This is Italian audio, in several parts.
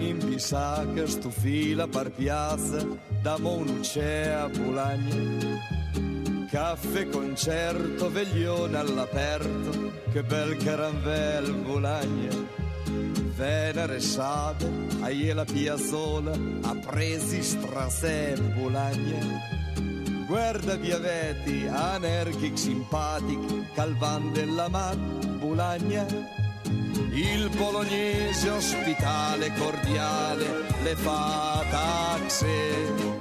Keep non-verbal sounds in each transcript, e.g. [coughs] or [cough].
In bisacca stufila per piazza da Monucè a Bologna caffè, concerto, veglione all'aperto, che bel caranvel Bologna. Venere sade, a la piazzola, a presi strasè Bologna. Guarda via veti, anarchic, simpatic, calvan della mat, Bologna. Il bolognese ospitale, cordiale, le fa taxe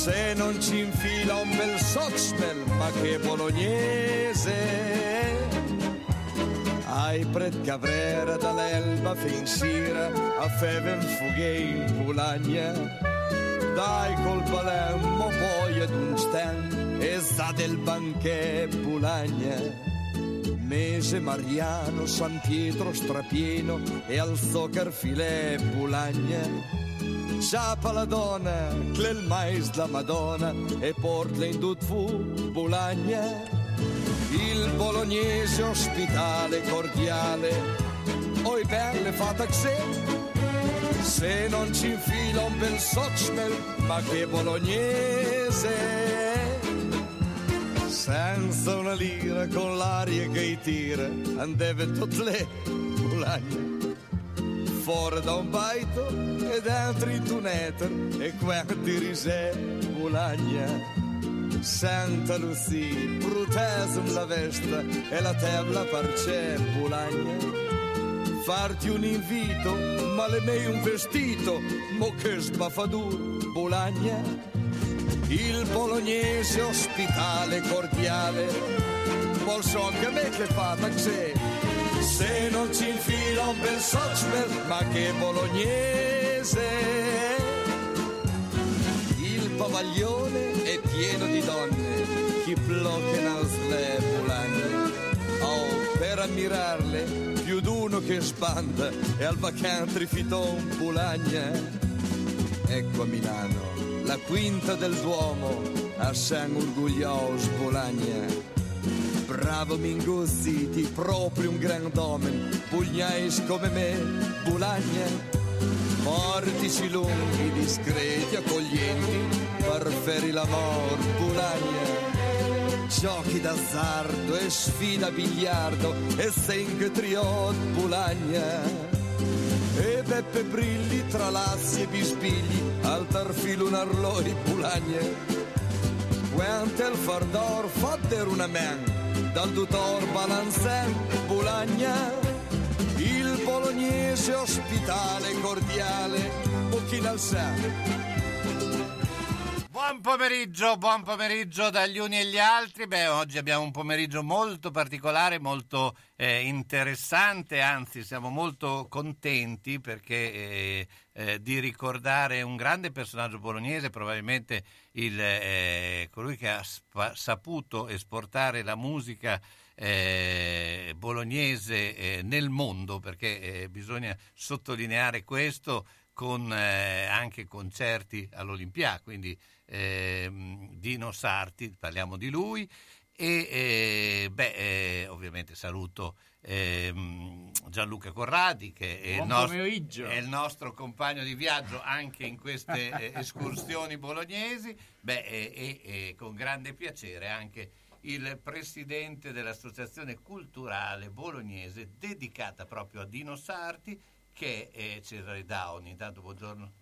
se non ci infila un bel soxmel, ma che bolognese. Ai pret cavrera dall'elba fin sera, a feven fughe in Pulagna. Dai col palemmo poi ad un stand, e sta del banchè Pulagna. Mese Mariano, San Pietro strapieno e alzò Carfilè Pulagna Sciapa la donna, clel mais la Madonna e portla in tut fu Bologna. Il bolognese ospitale cordiale, oi belle fatta se, se non ci infila un bel sochmel, ma che bolognese. Senza una lira con l'aria che tira, andeve tutte le Bologna fuori da un baito e dentro in tuneter e quanti risè Bologna Santa Lucia prutesum la vesta e la tebla parce Bologna farti un invito ma le mei un vestito mo che sbaffadur Bologna il bolognese ospitale cordiale vuol so anche a me che fa taxi se non ci infila un bel sochmel, ma che bolognese. Il pavaglione è pieno di donne, chi bloccano le bulagne. Oh, per ammirarle, più d'uno che spanda e al vacantri fiton bulagna. Ecco a Milano, la quinta del Duomo, a San Orgoglioso Bologna Bravo Minguzziti, proprio un grand'uomo, pugnais come me, Bulagna. Portici lunghi, discreti, accoglienti, per feri l'amor, Bulagna. Giochi d'azzardo e sfida biliardo e senche triot, Bulagna. E Beppe Brilli tra lassi e bispigli, al tarfilo un arloi, Bulagna. Quanto il fardor fatter una man dal dottor Balanzen Bologna, il bolognese ospitale cordiale, Bocchina al Buon pomeriggio, buon pomeriggio dagli uni e gli altri. Beh, oggi abbiamo un pomeriggio molto particolare, molto eh, interessante, anzi siamo molto contenti perché eh, eh, di ricordare un grande personaggio bolognese, probabilmente il, eh, colui che ha sp- saputo esportare la musica eh, bolognese eh, nel mondo, perché bisogna sottolineare questo con anche concerti all'Olimpia, quindi Dino Sarti, parliamo di lui. E eh, beh, eh, ovviamente saluto eh, Gianluca Corradi che è il, nostro, è il, nostro, compagno di viaggio anche in queste [laughs] eh, escursioni bolognesi beh, e, e con grande piacere anche il presidente dell'associazione culturale bolognese dedicata proprio a Dino Sarti che è Cesare Dauni. Intanto buongiorno.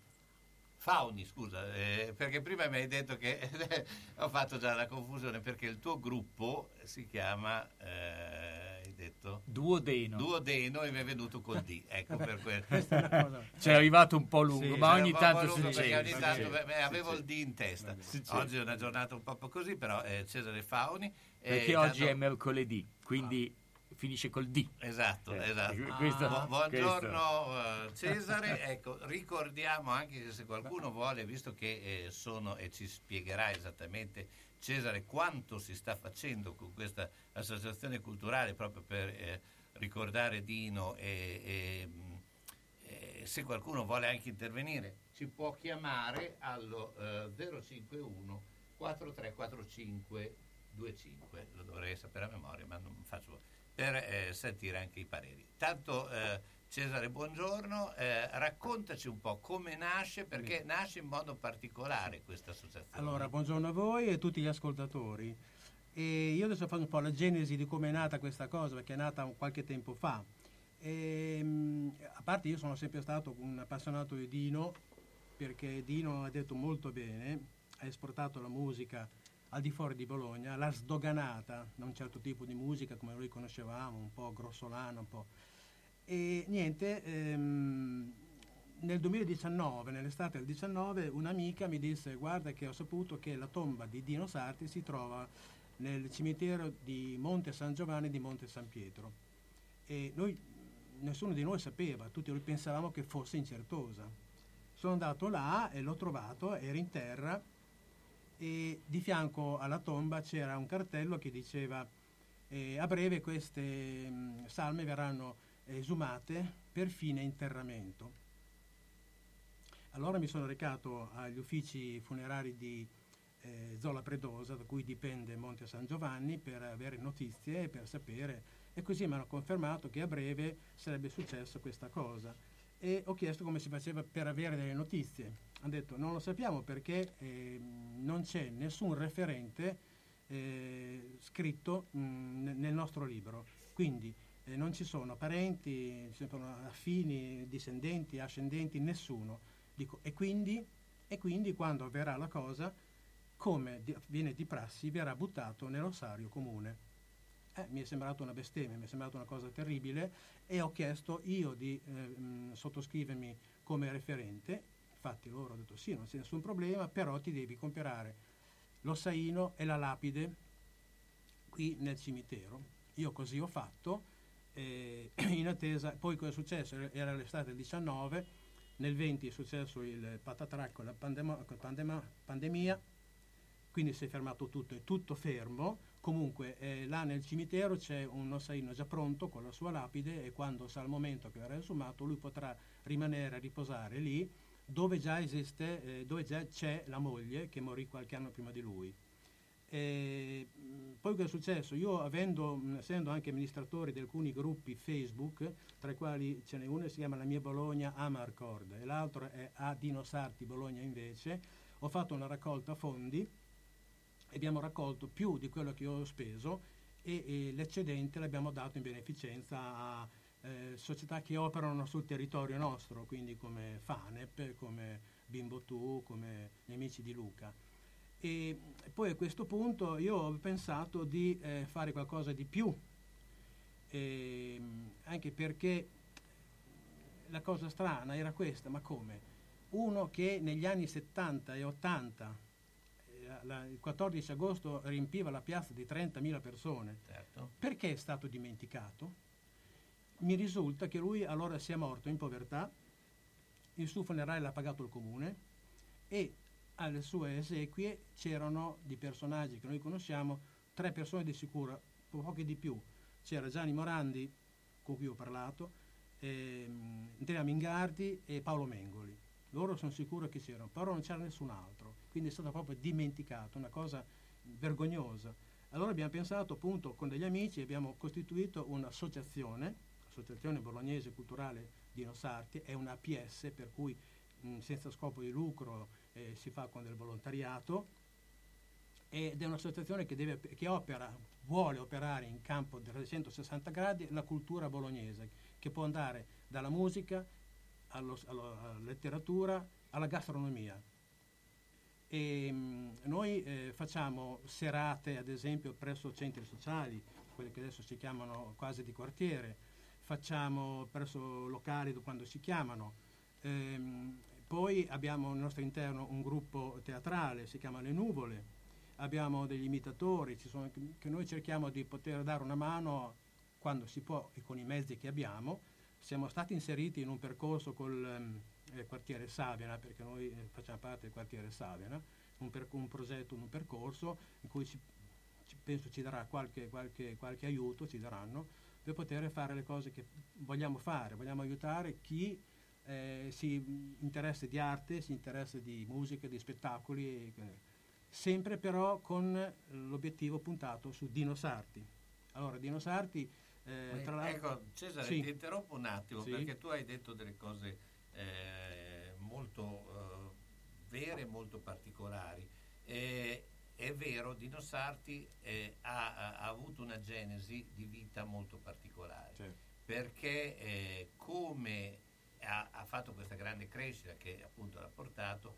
Fauni, scusa, eh, perché prima mi hai detto che [laughs] ho fatto già la confusione perché il tuo gruppo si chiama, eh, hai detto? Duodeno. Duodeno e mi è venuto col D, [laughs] ecco per quello. [laughs] C'è arrivato un po' lungo, sì, ma ogni tanto succede. Ogni tanto beh, avevo il D in testa. Oggi è una giornata un po' così, però eh, Cesare Fauni. Perché oggi tanto... è mercoledì, quindi... Ah finisce col D. Esatto, Eh, esatto. questo- Bu- buongiorno questo. eh, Cesare, [laughs] ecco, ricordiamo anche se qualcuno vuole, visto che eh, sono e ci spiegherà esattamente Cesare quanto si sta facendo con questa associazione culturale proprio per eh, ricordare Dino e, e, e se qualcuno vuole anche intervenire ci può chiamare allo eh, 051 4345 25 lo dovrei sapere a memoria ma non faccio per eh, sentire anche i pareri tanto eh, Cesare buongiorno eh, raccontaci un po' come nasce perché nasce in modo particolare questa associazione Allora, buongiorno a voi e a tutti gli ascoltatori. E io adesso faccio un po' la genesi di come è nata questa cosa, perché è nata qualche tempo fa. E, mh, a parte io sono sempre stato un appassionato di Dino, perché Dino ha detto molto bene, ha esportato la musica al di fuori di Bologna, l'ha sdoganata da un certo tipo di musica come noi conoscevamo, un po' grossolana, un po'. E niente, ehm, nel 2019, nell'estate del 19, un'amica mi disse guarda che ho saputo che la tomba di Dino Sarti si trova nel cimitero di Monte San Giovanni di Monte San Pietro. E noi, nessuno di noi sapeva, tutti noi pensavamo che fosse in Certosa. Sono andato là e l'ho trovato, era in terra e di fianco alla tomba c'era un cartello che diceva eh, a breve queste mh, salme verranno esumate per fine interramento. Allora mi sono recato agli uffici funerari di eh, Zola Predosa, da cui dipende Monte San Giovanni, per avere notizie e per sapere. E così mi hanno confermato che a breve sarebbe successa questa cosa. E ho chiesto come si faceva per avere delle notizie. Hanno detto non lo sappiamo perché eh, non c'è nessun referente eh, scritto mh, nel nostro libro. Quindi eh, non ci sono parenti, ci sono affini, discendenti, ascendenti, nessuno. Dico, e, quindi, e quindi quando avverrà la cosa, come di, viene di prassi, verrà buttato nell'ossario comune. Eh, mi è sembrato una bestemmia, mi è sembrata una cosa terribile e ho chiesto io di eh, mh, sottoscrivermi come referente. Infatti loro hanno detto sì, non c'è nessun problema, però ti devi comprare l'ossaino e la lapide qui nel cimitero. Io così ho fatto, eh, [clears throat] in attesa, poi cosa è successo? Era l'estate del 19, nel 20 è successo il patatracco, la pandema, pandema, pandemia, quindi si è fermato tutto, è tutto fermo. Comunque eh, là nel cimitero c'è un ossaino già pronto con la sua lapide e quando sarà il momento che verrà insumato lui potrà rimanere a riposare lì dove già esiste, eh, dove già c'è la moglie che morì qualche anno prima di lui. E, mh, poi cosa è successo? Io avendo, mh, essendo anche amministratore di alcuni gruppi Facebook, tra i quali ce n'è uno che si chiama La mia Bologna Amarcord e l'altro è A Dino Sarti Bologna invece, ho fatto una raccolta fondi abbiamo raccolto più di quello che io ho speso e, e l'eccedente l'abbiamo dato in beneficenza a eh, società che operano sul territorio nostro, quindi come Fanep, come Bimbo Tu, come gli amici di Luca. E poi a questo punto io ho pensato di eh, fare qualcosa di più, e, anche perché la cosa strana era questa, ma come? Uno che negli anni 70 e 80 la, il 14 agosto riempiva la piazza di 30.000 persone. Certo. Perché è stato dimenticato? Mi risulta che lui allora sia morto in povertà, il suo funerale l'ha pagato il comune e alle sue esequie c'erano di personaggi che noi conosciamo tre persone di sicuro, poche di più. C'era Gianni Morandi, con cui ho parlato, ehm, Andrea Mingardi e Paolo Mengoli. Loro sono sicuro che c'erano, però non c'era nessun altro, quindi è stato proprio dimenticato, una cosa vergognosa. Allora abbiamo pensato appunto con degli amici, abbiamo costituito un'associazione, Associazione Bolognese Culturale Dino Sarti, è una APS per cui mh, senza scopo di lucro eh, si fa con del volontariato ed è un'associazione che, deve, che opera, vuole operare in campo di 360 gradi la cultura bolognese, che può andare dalla musica allo, allo, alla letteratura, alla gastronomia. E, mh, noi eh, facciamo serate, ad esempio, presso centri sociali, quelli che adesso si chiamano quasi di quartiere, facciamo presso locali quando si chiamano. Ehm, poi abbiamo al nostro interno un gruppo teatrale, si chiama Le Nuvole, abbiamo degli imitatori, sono, che noi cerchiamo di poter dare una mano quando si può e con i mezzi che abbiamo. Siamo stati inseriti in un percorso col ehm, eh, quartiere Saviana, perché noi eh, facciamo parte del quartiere Saviana, un, per, un progetto, un percorso in cui ci, ci, penso ci darà qualche, qualche, qualche aiuto, ci daranno, per poter fare le cose che vogliamo fare, vogliamo aiutare chi eh, si interessa di arte, si interessa di musica, di spettacoli, eh, sempre però con l'obiettivo puntato su Dino Sarti. Allora, Dino Sarti... Eh, ecco, Cesare, sì. ti interrompo un attimo sì. perché tu hai detto delle cose eh, molto eh, vere, molto particolari. è vero, Dino Sarti eh, ha, ha, avuto una genesi di vita molto particolare certo. perché eh, come ha, ha, fatto questa grande crescita che appunto l'ha portato,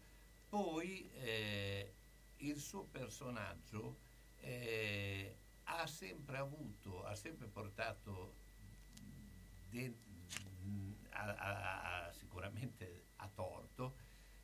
poi eh, il suo personaggio eh, ha sempre avuto, ha sempre portato de, a, a, sicuramente a torto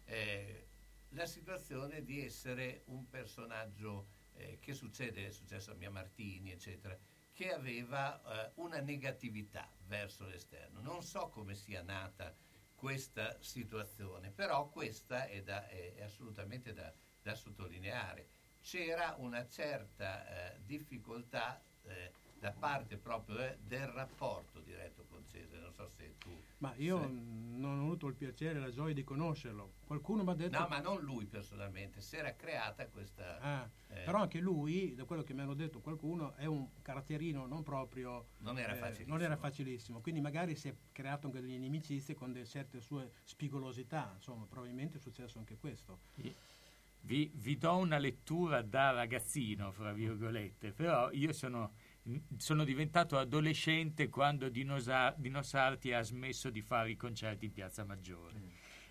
eh, la situazione di essere un personaggio eh, che succede, è successo a Mia Martini, eccetera, che aveva eh, una negatività verso l'esterno. Non so come sia nata questa situazione, però questa è, da, è, è assolutamente da, da, sottolineare. C'era una certa eh, difficoltà eh, da parte proprio eh, del rapporto diretto con Cesare, non so se tu... Ma io se... non ho avuto il piacere e la gioia di conoscerlo, qualcuno mi ha detto... No, ma non lui personalmente, si era creata questa... Ah, eh... Però anche lui, da quello che mi hanno detto qualcuno, è un caratterino non proprio... Non era, eh, non era facilissimo. quindi magari si è creato anche delle inimicizie con delle certe sue spigolosità, insomma, probabilmente è successo anche questo. Vi, vi do una lettura da ragazzino, fra virgolette, però io sono sono diventato adolescente quando Dinosa- Dinosarti ha smesso di fare i concerti in Piazza Maggiore. Mm.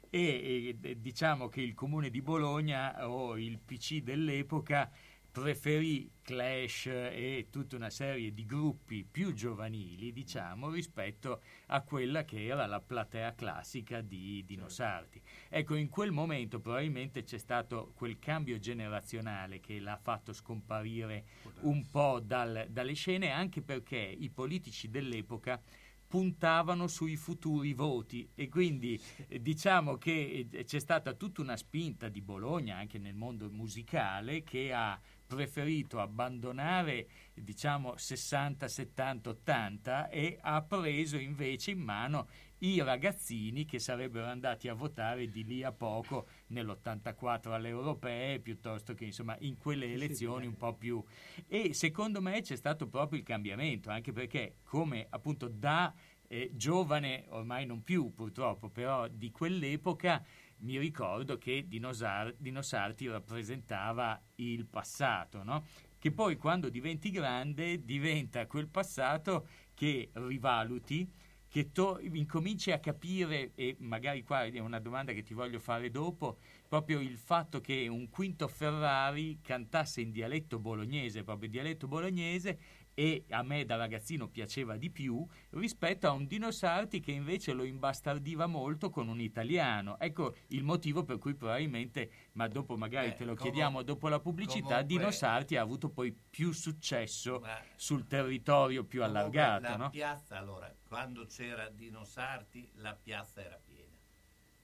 E, e, diciamo che il comune di Bologna o il PC dell'epoca preferì Clash e tutta una serie di gruppi più giovanili, diciamo, rispetto a quella che era la platea classica di Dinosarti. Ecco, in quel momento probabilmente c'è stato quel cambio generazionale che l'ha fatto scomparire un po' dal, dalle scene, anche perché i politici dell'epoca puntavano sui futuri voti. E quindi eh, diciamo che eh, c'è stata tutta una spinta di Bologna anche nel mondo musicale che ha preferito abbandonare diciamo 60, 70, 80 e ha preso invece in mano i ragazzini che sarebbero andati a votare di lì a poco nell'84 alle europee piuttosto che insomma in quelle elezioni un po' più. E secondo me c'è stato proprio il cambiamento anche perché come appunto da eh, giovane ormai non più purtroppo però di quell'epoca mi ricordo che Dinosar- Dinosarti rappresentava il passato, no? che poi quando diventi grande diventa quel passato che rivaluti, che to- incominci a capire, e magari qua è una domanda che ti voglio fare dopo, proprio il fatto che un quinto Ferrari cantasse in dialetto bolognese, proprio dialetto bolognese, e a me da ragazzino piaceva di più rispetto a un Dino Sarti che invece lo imbastardiva molto con un italiano. Ecco il motivo per cui probabilmente, ma dopo magari eh, te lo com- chiediamo dopo la pubblicità, comunque, Dino Sarti ha avuto poi più successo sul territorio più allargato. La no? piazza, allora, quando c'era Dino Sarti, la piazza era piena.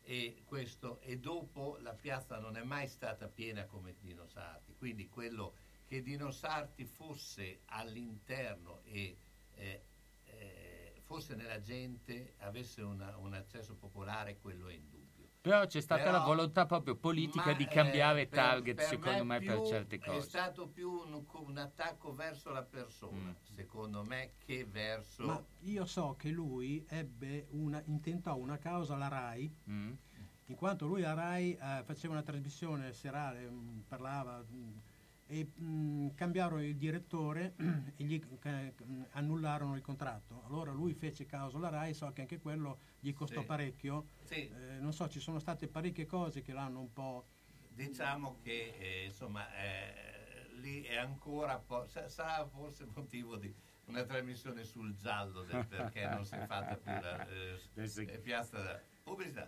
E, questo, e dopo la piazza non è mai stata piena come Dino Sarti, quindi quello che Dino Sarti fosse all'interno e eh, eh, fosse nella gente, avesse una, un accesso popolare, quello è indubbio. Però c'è stata Però, la volontà proprio politica di cambiare eh, per, target, per secondo me, me per certe cose. È stato più un, un attacco verso la persona, mm. secondo me, che verso... Ma io so che lui ebbe una, intentò una causa alla RAI, mm. in quanto lui a RAI eh, faceva una trasmissione serale, mh, mm, parlava... Mh, mm, e mh, cambiarono il direttore [clears throat] e gli eh, annullarono il contratto. Allora lui fece causa alla RAI, so che anche quello gli costò sì. parecchio. Sì. Eh, non so, ci sono state parecchie cose che l'hanno un po'... Diciamo che eh, insomma eh, lì è ancora, po- sarà forse motivo di una trasmissione sul giallo del perché non si è fatta più la eh, piazza da pubblicità.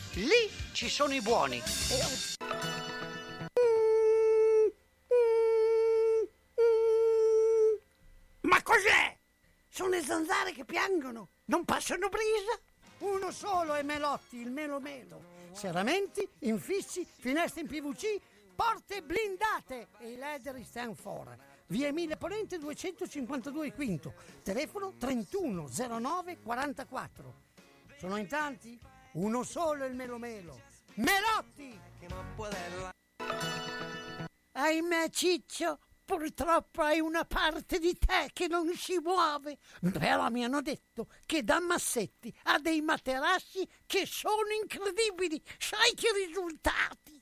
Lì ci sono i buoni. Ma cos'è? Sono le zanzare che piangono, non passano brisa. Uno solo è Melotti, il Melo Melo. Serramenti, infissi, finestre in PVC, porte blindate e i leder stand for. Via Emile Ponente 252 Quinto, telefono 3109 44. Sono in tanti? Uno solo è il Melo Melo. Melotti! Ahimè Ciccio, purtroppo hai una parte di te che non si muove. Però mi hanno detto che da Massetti ha dei materassi che sono incredibili. Sai che risultati?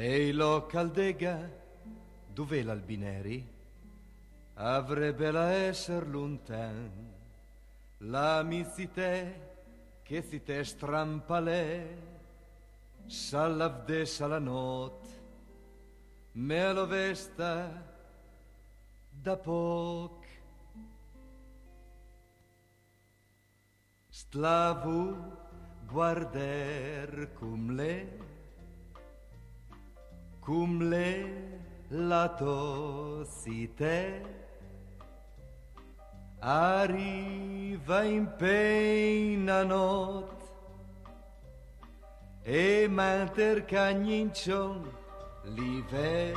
Ehi lo caldega, dov'è l'Albineri? Avrebbe la esser luntan, la mizite che si te strampale, salavdessa la not, me lo vesta da poc. Stlavu guarder cum le cum le la tossite arriva in pena not e manter cagnincion li ve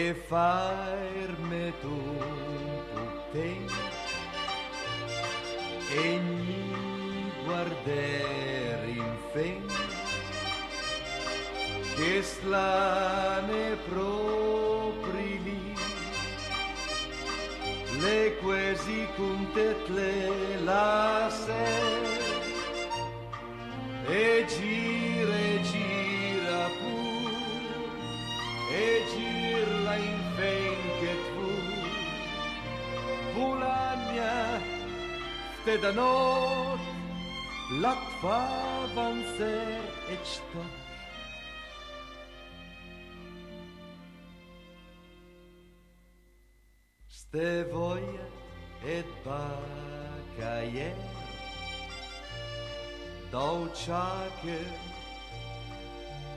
e farme tu putten e gli guarder in fen che slane proprili le quesi cum tetle la e gire gira pur e girla in fein che tu. Vulania te da not la favanser vanser et stot Ste voie et bacaie Dau ciache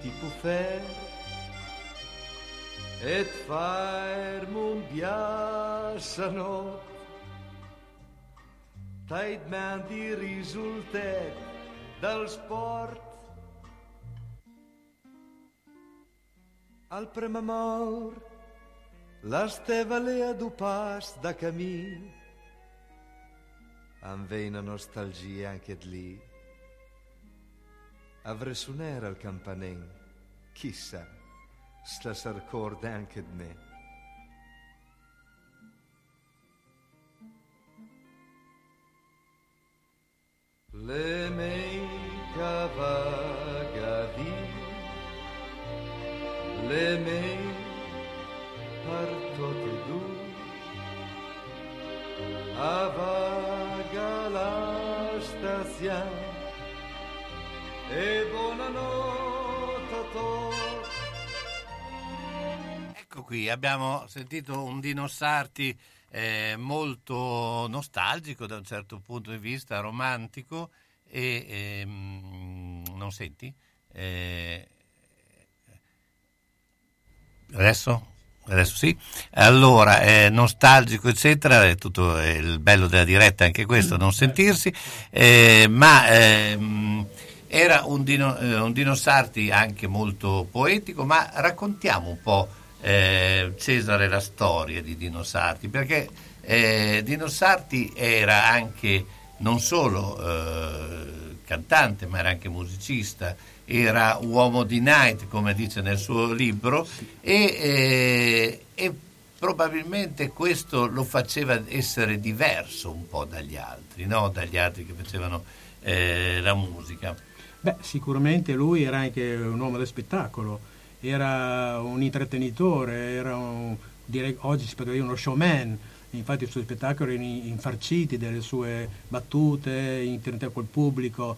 ti pu fer Et fair mun biasano Taid di risultet del sport Al premamor la stevalea du pas da camì, anvei una nostalgia anche lì. Avrei suonare al campanen, chissà, sta s'arcorda anche di me. Le mei cavagadi, le mei partote du avaga la stazione e buonanotte a tutti Ecco qui, abbiamo sentito un Dino Sarti eh, molto nostalgico da un certo punto di vista, romantico e ehm, non senti? Eh, Adesso? Adesso sì. Allora, è nostalgico, eccetera, è tutto è il bello della diretta anche questo, non sentirsi, eh, ma ehm, era un, Dino, eh, un Dino Sarti anche molto poetico, ma raccontiamo un po', eh, Cesare, la storia di Dino Sarti, perché eh, Dino Sarti era anche non solo eh, cantante, ma era anche musicista era uomo di night, come dice nel suo libro, e, eh, e, probabilmente questo lo faceva essere diverso un po' dagli altri, no? dagli altri che facevano eh, la musica. Beh, sicuramente lui era anche un uomo del spettacolo, era un intrattenitore, era un, direi, oggi si potrebbe dire uno showman, infatti i suoi spettacoli erano infarciti delle sue battute, interazione col pubblico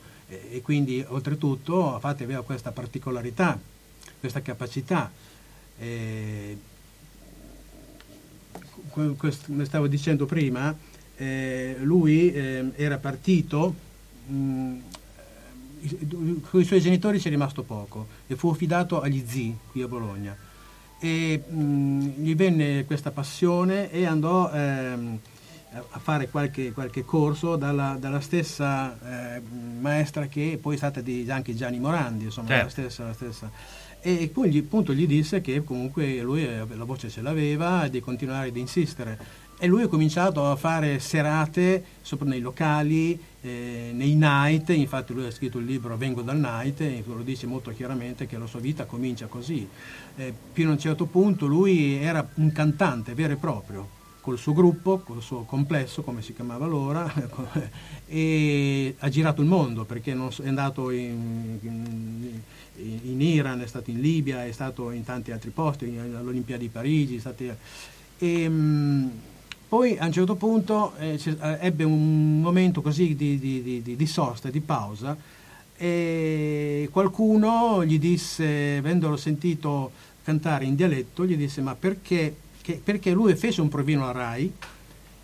e quindi oltretutto infatti aveva questa particolarità, questa capacità. Eh, come stavo dicendo prima, eh, lui eh, era partito, mh, con i suoi genitori ci è rimasto poco e fu affidato agli zii qui a Bologna e mh, gli venne questa passione e andò ehm, a fare qualche, qualche corso dalla, dalla stessa eh, maestra che poi è stata di anche Gianni Morandi, insomma, certo. la, stessa, la stessa. E poi gli, appunto gli disse che comunque lui eh, la voce ce l'aveva e di continuare ad insistere. E lui ha cominciato a fare serate sopra nei locali, eh, nei night, infatti lui ha scritto il libro Vengo dal night e lo dice molto chiaramente che la sua vita comincia così. Eh, fino a un certo punto lui era un cantante vero e proprio, col suo gruppo, col suo complesso, come si chiamava allora, [laughs] e ha girato il mondo perché è andato in, in, in, Iran, è stato in Libia, è stato in tanti altri posti, all'Olimpiadi di Parigi. Stati, e, mm, poi a un certo punto eh, ebbe un momento così di, di, di, di sosta, di pausa, e qualcuno gli disse, avendolo sentito cantare in dialetto, gli disse ma perché che, perché lui fece un provino alla RAI,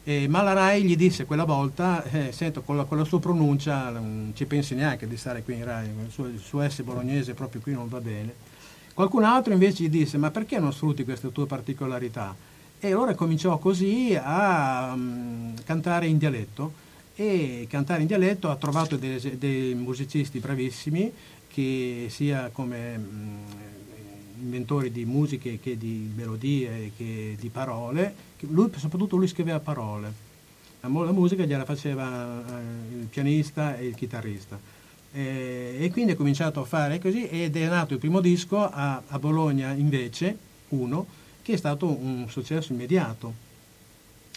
eh, ma la RAI gli disse quella volta, eh, sento, con la, con la, sua pronuncia non ci pensi neanche di stare qui in RAI, il suo, il suo S bolognese proprio qui non va bene. Qualcun altro invece gli disse, ma perché non sfrutti queste tue particolarità? E allora cominciò così a um, cantare in dialetto e cantare in dialetto ha trovato dei, dei musicisti bravissimi che sia come um, inventori di musiche che di melodie che di parole, lui, soprattutto lui scriveva parole. La, musica gliela faceva eh, il pianista e il chitarrista. E, e, quindi ha cominciato a fare così ed è nato il primo disco a, a Bologna invece, uno, che è stato un successo immediato.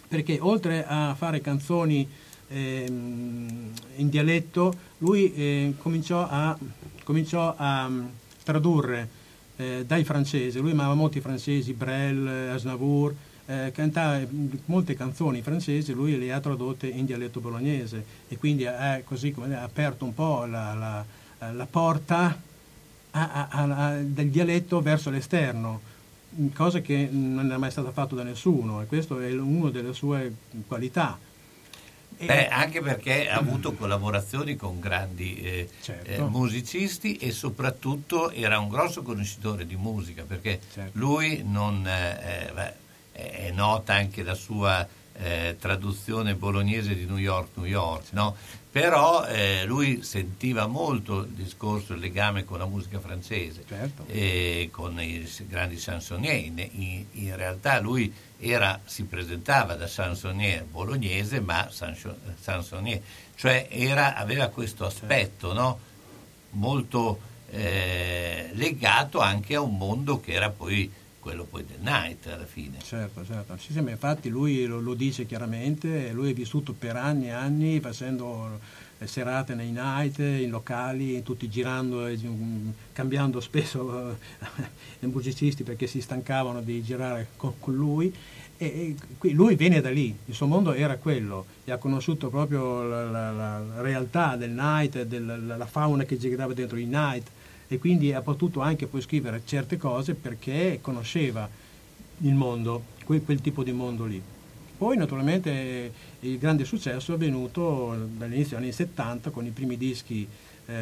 Perché oltre a fare canzoni eh, in dialetto, lui eh, cominciò a, cominciò a tradurre eh, dai francesi, lui amava molti francesi, Brel, Asnavour, eh, cantava molte canzoni francesi, lui le ha tradotte in dialetto bolognese e quindi ha, così, come, ha aperto un po' la, la, la porta a, a, a, del dialetto verso l'esterno, cosa che non è mai stata fatta da nessuno e questo è una delle sue qualità. Beh, anche perché ha avuto collaborazioni con grandi eh, certo. eh, musicisti e soprattutto era un grosso conoscitore di musica perché certo. lui non, eh, eh è nota anche la sua eh, traduzione bolognese di New York, New York, no? Però eh, lui sentiva molto il discorso, il legame con la musica francese certo. e con i grandi chansonnier. In, in realtà lui era, si presentava da chansonnier bolognese, ma chansonnier, cioè era, aveva questo aspetto no? molto eh, legato anche a un mondo che era poi quello poi del night alla fine. Certo, certo. Sì, sì, infatti lui lo, lo, dice chiaramente, lui è vissuto per anni e anni facendo eh, serate nei night, in locali, tutti girando e um, cambiando spesso uh, [laughs] i musicisti perché si stancavano di girare con, con lui. E, e lui viene da lì, il suo mondo era quello, e ha conosciuto proprio la, la, la realtà del night, della la fauna che girava dentro i night e quindi ha potuto anche poi scrivere certe cose perché conosceva il mondo, quel, quel tipo di mondo lì. Poi naturalmente il grande successo è avvenuto dall'inizio degli anni 70 con i primi dischi eh,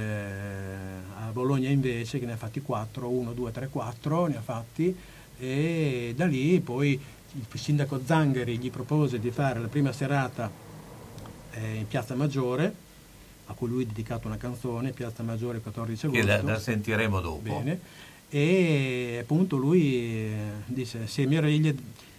a Bologna invece, che ne ha fatti 4, 1, 2, 3, 4, ne ha fatti e da lì poi il sindaco Zangheri gli propose di fare la prima serata eh, in Piazza Maggiore, a cui lui ha dedicato una canzone, Piazza Maggiore 14 agosto. Che la, la sentiremo dopo. Bene. E appunto lui eh, disse, si meraviglia,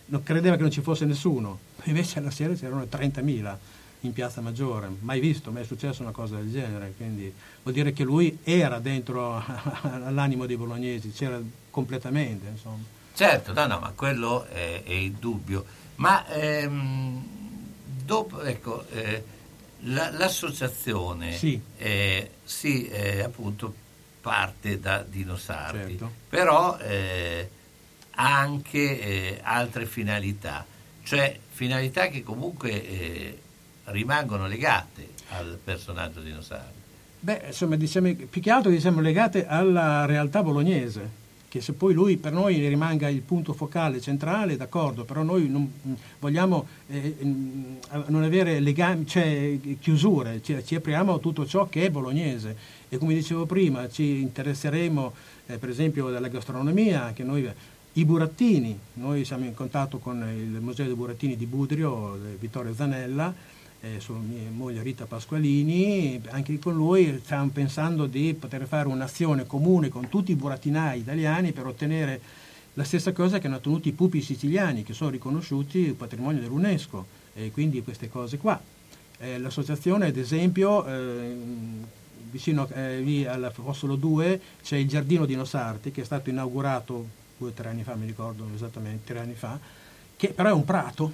non credeva che non ci fosse nessuno, [laughs] invece alla sera c'erano 30.000 in Piazza Maggiore, mai visto, mai è successo una cosa del genere, quindi vuol dire che lui era dentro [laughs] all'animo dei bolognesi, c'era completamente, insomma. Certo, no, no, ma quello è, è il dubbio. Ma ehm, dopo, ecco, eh, la, l'associazione Sì. eh, sì, eh, appunto parte da Dino Sardi, Certo. però eh, ha anche eh, altre finalità, cioè finalità che comunque eh, rimangono legate al personaggio di Dino Sardi. Beh, insomma, diciamo, più che altro diciamo, legate alla realtà bolognese, che se poi lui per noi rimanga il punto focale centrale, d'accordo, però noi non vogliamo eh, mm, non avere legami, cioè chiusure, ci, ci apriamo a tutto ciò che è bolognese. E come dicevo prima ci interesseremo eh, per esempio della gastronomia, anche noi i burattini, noi siamo in contatto con il Museo dei Burattini di Budrio, eh, Vittorio Zanella, eh, sua moglie Rita Pasqualini, anche con lui stiamo pensando di poter fare un'azione comune con tutti i burattinai italiani per ottenere la stessa cosa che hanno ottenuto i pupi siciliani, che sono riconosciuti patrimonio dell'UNESCO, e quindi queste cose qua. Eh, l'associazione, ad esempio, eh, vicino eh, al Fossolo 2 c'è il Giardino di Nosarti, che è stato inaugurato due o tre anni fa, mi ricordo esattamente, tre anni fa, che però è un prato,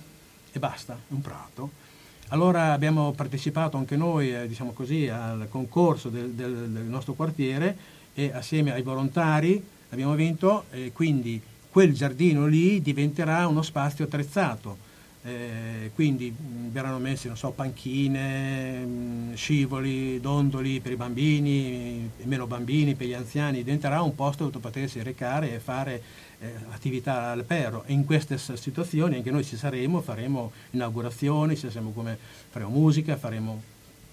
e basta, è un prato. Allora abbiamo partecipato anche noi, eh, diciamo così, al concorso del, del- del nostro quartiere e assieme ai volontari abbiamo vinto e quindi quel giardino lì diventerà uno spazio attrezzato. Eh, quindi mh, verranno messi, so, panchine, mh, scivoli, dondoli per i bambini, meno bambini per gli anziani, diventerà un posto dove potersi recare e fare eh, attività all'aperto e in queste situazioni anche noi ci saremo, faremo inaugurazioni, come, faremo musica, faremo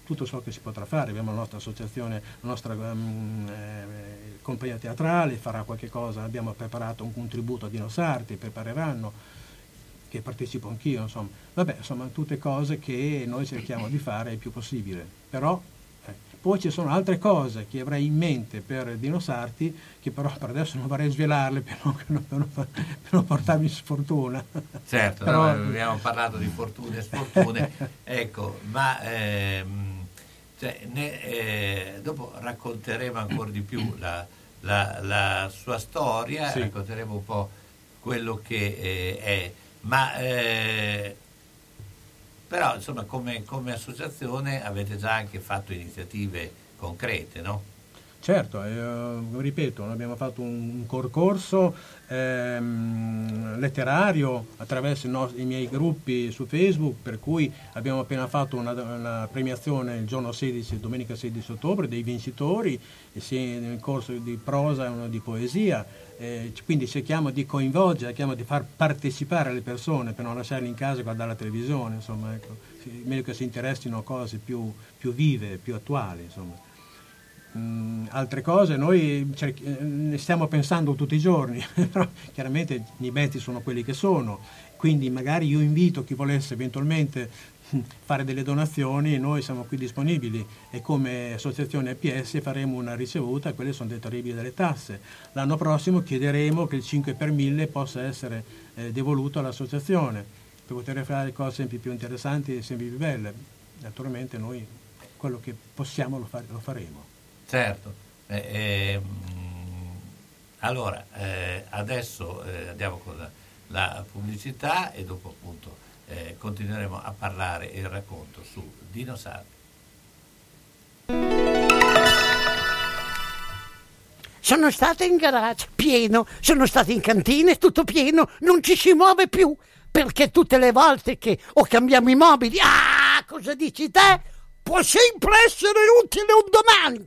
tutto ciò che si potrà fare, abbiamo la nostra associazione, la nostra ehm, eh, compagnia teatrale farà qualche cosa, abbiamo preparato un contributo a Dino Sarti, prepareranno, che partecipo anch'io, insomma. Vabbè, insomma, tutte cose che noi cerchiamo di fare il più possibile. Però poi ci sono altre cose che avrei in mente per Dino Sarti, che però per adesso non vorrei svelarle per non, per non- per non portarmi sfortuna. Certo, Però- no, abbiamo parlato di fortune e sfortune, [laughs] ecco, ma ehm, cioè, ne- eh, dopo racconteremo ancora di più la, la- la sua storia, Sì. racconteremo un po' quello che eh, è, ma eh, però insomma come, come associazione avete già anche fatto iniziative concrete, no? Certo, eh, ripeto, abbiamo fatto un concorso ehm, letterario attraverso i, nos- i miei gruppi su Facebook, per cui abbiamo appena fatto una, una premiazione il giorno 16, domenica 16 ottobre, dei vincitori, sia nel corso di prosa e uno di poesia. Eh, quindi cerchiamo di coinvolgere, cerchiamo di far partecipare le persone per non lasciarle in casa e guardare la televisione, insomma, ecco. Meglio che si interessino a cose più, più vive, più attuali. Insomma. Mm, altre cose noi cerchi- eh, ne stiamo pensando tutti i giorni, [laughs] però chiaramente i mezzi sono quelli che sono, quindi magari io invito chi volesse eventualmente mm, fare delle donazioni, noi siamo qui disponibili e come associazione APS faremo una ricevuta, quelle sono detraibili dalle tasse. L'anno prossimo chiederemo che il 5 per 1000 possa essere eh, devoluto all'associazione per poter fare cose sempre più interessanti e sempre più belle. Naturalmente noi quello che possiamo lo, fa- lo faremo. Certo. Eh, ehm, allora, eh, adesso eh, andiamo con la, la pubblicità e dopo appunto eh, continueremo a parlare e il racconto su Dino Sardi. Sono stata in garage, pieno, sono stata in cantina, è tutto pieno, non ci si muove più, perché tutte le volte che o cambiamo i mobili, ah, cosa dici te? Può sempre essere utile un domani.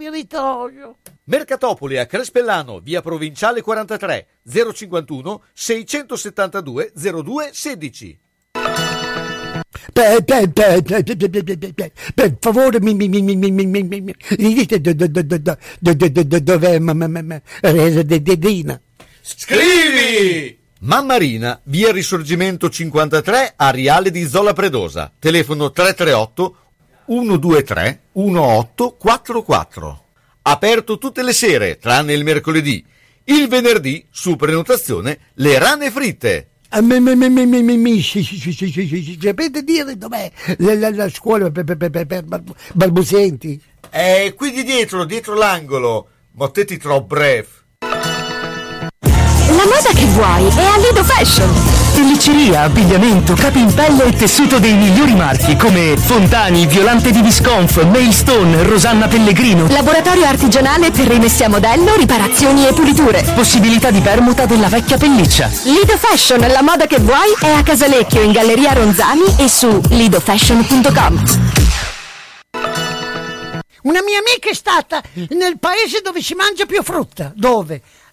Spiritoso. Mercatopoli a Crespellano, via Provinciale 43, 051 672 02 16. Per, per, per, per, per, per, per, per, per favore mi, mi, mi, mi, mi, mi, mi, mi, mi mi dite do- do- do- do- do- do- do- do- do- dov'è Dedina? Scrivi! Mammarina, via Risorgimento 53, Ariale di Zola Predosa. Telefono 338 123 1844. Aperto tutte le sere, tranne il mercoledì. Il venerdì, su prenotazione, le rane fritte. Mi- mi- mi- mi- mi- mi- mi- sì, sì, sì, sì, sì, sì, sì, Sapete dire dov'è la, la- la scuola per, per, per, per- per bar- balbuzienti? È qui di dietro, dietro l'angolo. Mottetti troppo breve. La moda che vuoi è a Lido Fashion. Pellicceria, abbigliamento, capi in pelle e tessuto dei migliori marchi come Fontani, Violante di Visconf, Mailstone, Rosanna Pellegrino. Laboratorio artigianale per rimessi a modello, riparazioni e puliture. Possibilità di permuta della vecchia pelliccia. Lido Fashion, la moda che vuoi è a Casalecchio in Galleria Ronzani e su lidofashion.com. Una mia amica è stata nel paese dove si mangia più frutta. Dove?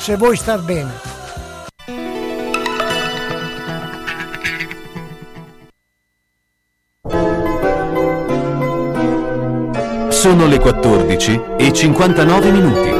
se vuoi star bene. Sono le 14 e 59 minuti.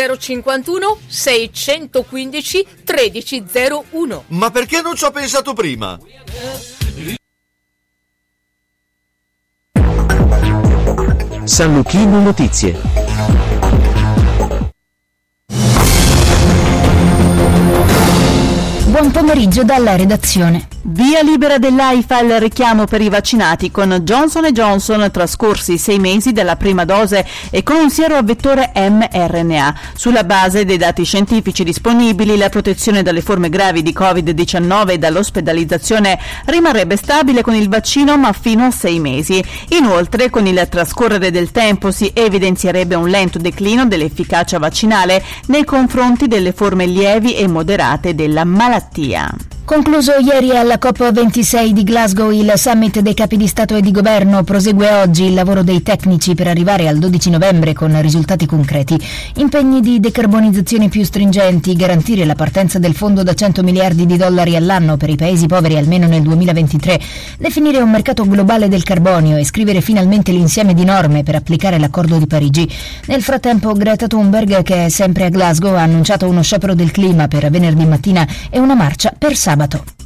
051 615 1301. Ma perché non ci ho pensato prima? San Luchino Notizie. Buon pomeriggio dalla redazione. Via libera dell'AIFA il richiamo per i vaccinati con Johnson Johnson trascorsi sei mesi dalla prima dose e con un siero a vettore mRNA. Sulla base dei dati scientifici disponibili, la protezione dalle forme gravi di Covid-19 e dall'ospedalizzazione rimarrebbe stabile con il vaccino ma fino a sei mesi. Inoltre, con il trascorrere del tempo si evidenzierebbe un lento declino dell'efficacia vaccinale nei confronti delle forme lievi e moderate della malattia. tía. Concluso ieri alla COP26 di Glasgow il summit dei capi di Stato e di Governo, prosegue oggi il lavoro dei tecnici per arrivare al 12 novembre con risultati concreti. Impegni di decarbonizzazione più stringenti, garantire la partenza del fondo da 100 miliardi di dollari all'anno per i paesi poveri almeno nel 2023, definire un mercato globale del carbonio e scrivere finalmente l'insieme di norme per applicare l'accordo di Parigi. Nel frattempo Greta Thunberg, che è sempre a Glasgow, ha annunciato uno sciopero del clima per venerdì mattina e una marcia per sabato.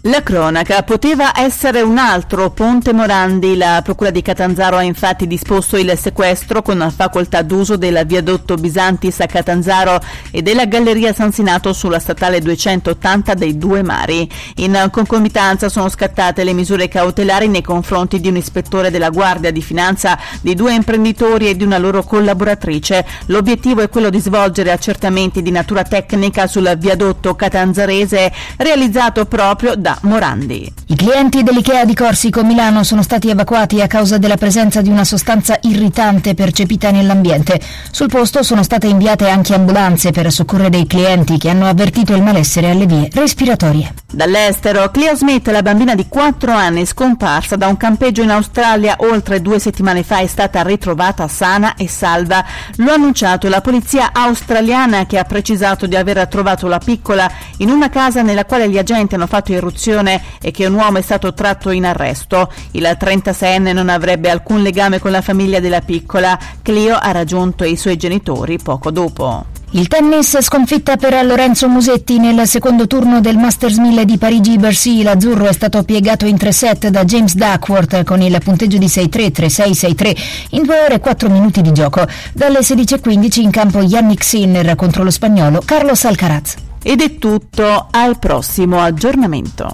La cronaca poteva essere un altro Ponte Morandi. La Procura di Catanzaro ha infatti disposto il sequestro con facoltà d'uso del viadotto Bisantis a Catanzaro e della Galleria San Sinato sulla statale 280 dei Due Mari. In concomitanza sono scattate le misure cautelari nei confronti di un ispettore della Guardia di Finanza, di due imprenditori e di una loro collaboratrice. L'obiettivo è quello di svolgere accertamenti di natura tecnica sul viadotto catanzarese realizzato proprio da Morandi. I clienti dell'IKEA di Corsico Milano sono stati evacuati a causa della presenza di una sostanza irritante percepita nell'ambiente. Sul posto sono state inviate anche ambulanze per soccorrere i clienti che hanno avvertito il malessere alle vie respiratorie. Dall'estero, Cleo Smith, la bambina di 4 anni scomparsa da un campeggio in Australia oltre due settimane fa, è stata ritrovata sana e salva. Lo ha annunciato la polizia australiana che ha precisato di aver trovato la piccola in una casa nella quale gli agenti hanno fatto irruzione e che un uomo è stato tratto in arresto. Il 36enne non avrebbe alcun legame con la famiglia della piccola. Cleo ha raggiunto i suoi genitori poco dopo. Il tennis sconfitta per Lorenzo Musetti nel secondo turno del Masters 1000 di Parigi-Bercy. L'azzurro è stato piegato in tre set da James Duckworth con il punteggio di 6-3, 3-6, 6-3 in 2 ore e 4 minuti di gioco. Dalle 16.15 in campo Yannick Sinner contro lo spagnolo Carlos Alcaraz. Ed è tutto, al prossimo aggiornamento.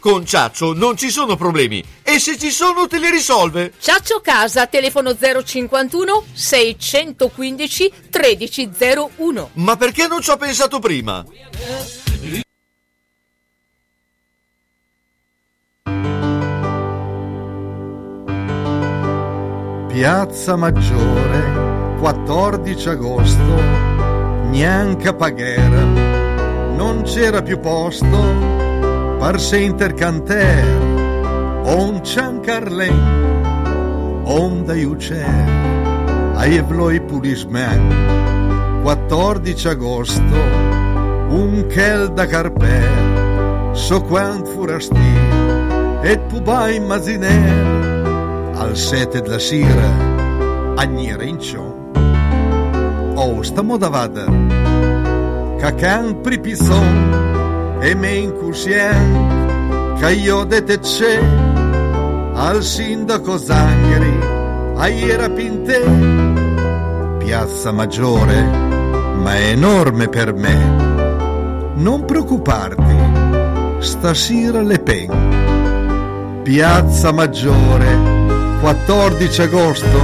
Con Ciaccio non ci sono problemi e se ci sono te li risolve. Ciaccio Casa, telefono 051 615 1301. Ma perché non ci ho pensato prima? Piazza Maggiore, 14 agosto, neanche a Paghera, non c'era più posto par intercanter, on Ciancarlen, on dai uccelli, ai evloi pulismen, 14 agosto, un chel da carper, so quant furastir, et pubai maziner, al sete della sera, agnere in ciò. Oh, stamo da vada, cacan pripizon, e me incusien che io dete c'è al sindaco Zangheri a Iera Pinte. Piazza Maggiore ma è enorme per me. Non preoccuparti stasera le pen. Piazza Maggiore 14 agosto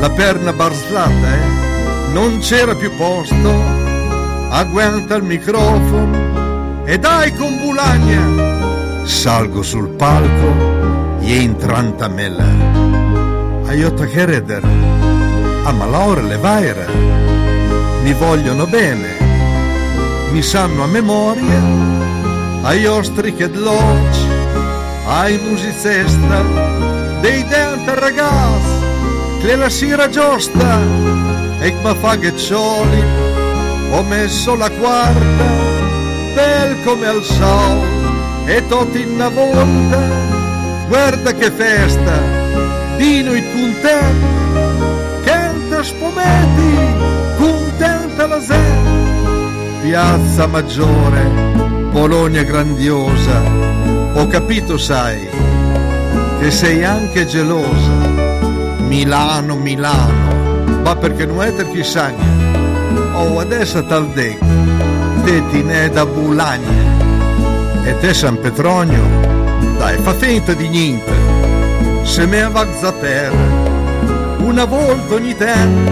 la perna barslata eh? non c'era più posto agguanta il microfono e dai con Bulagna. Salgo sul palco e in trantamela. Aiuta che reder, a malore le vaire, mi vogliono bene, mi sanno a memoria, ai ostri che dloci, ai musicesta, dei denti ragazzi, che la sera giusta, e ma fa che cioli, ho messo la quarta, bel come al sol e tutti in una volta guarda che festa Dino i puntati canta spumeti contenta la sera Piazza Maggiore Bologna grandiosa ho capito sai che sei anche gelosa. Milano Milano ma perché non è per chi sagna? Oh adesso tal detto te Tinè da Bulagna. E te San Petronio, dai fa finta di niente, se me va per una volta ogni tempo,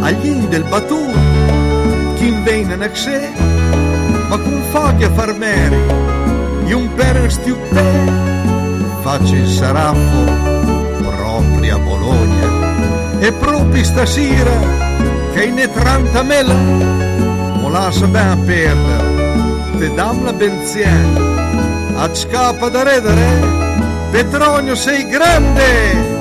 agli in del Batù, chi viene a sé, ma con fogli a farmeri, e un per stiuppè, faccio il saraffo proprio a Bologna, e proprio stasera, che in e mela, lascia ben perdere, te dam la benzina, a scappa da redere, Petronio sei grande!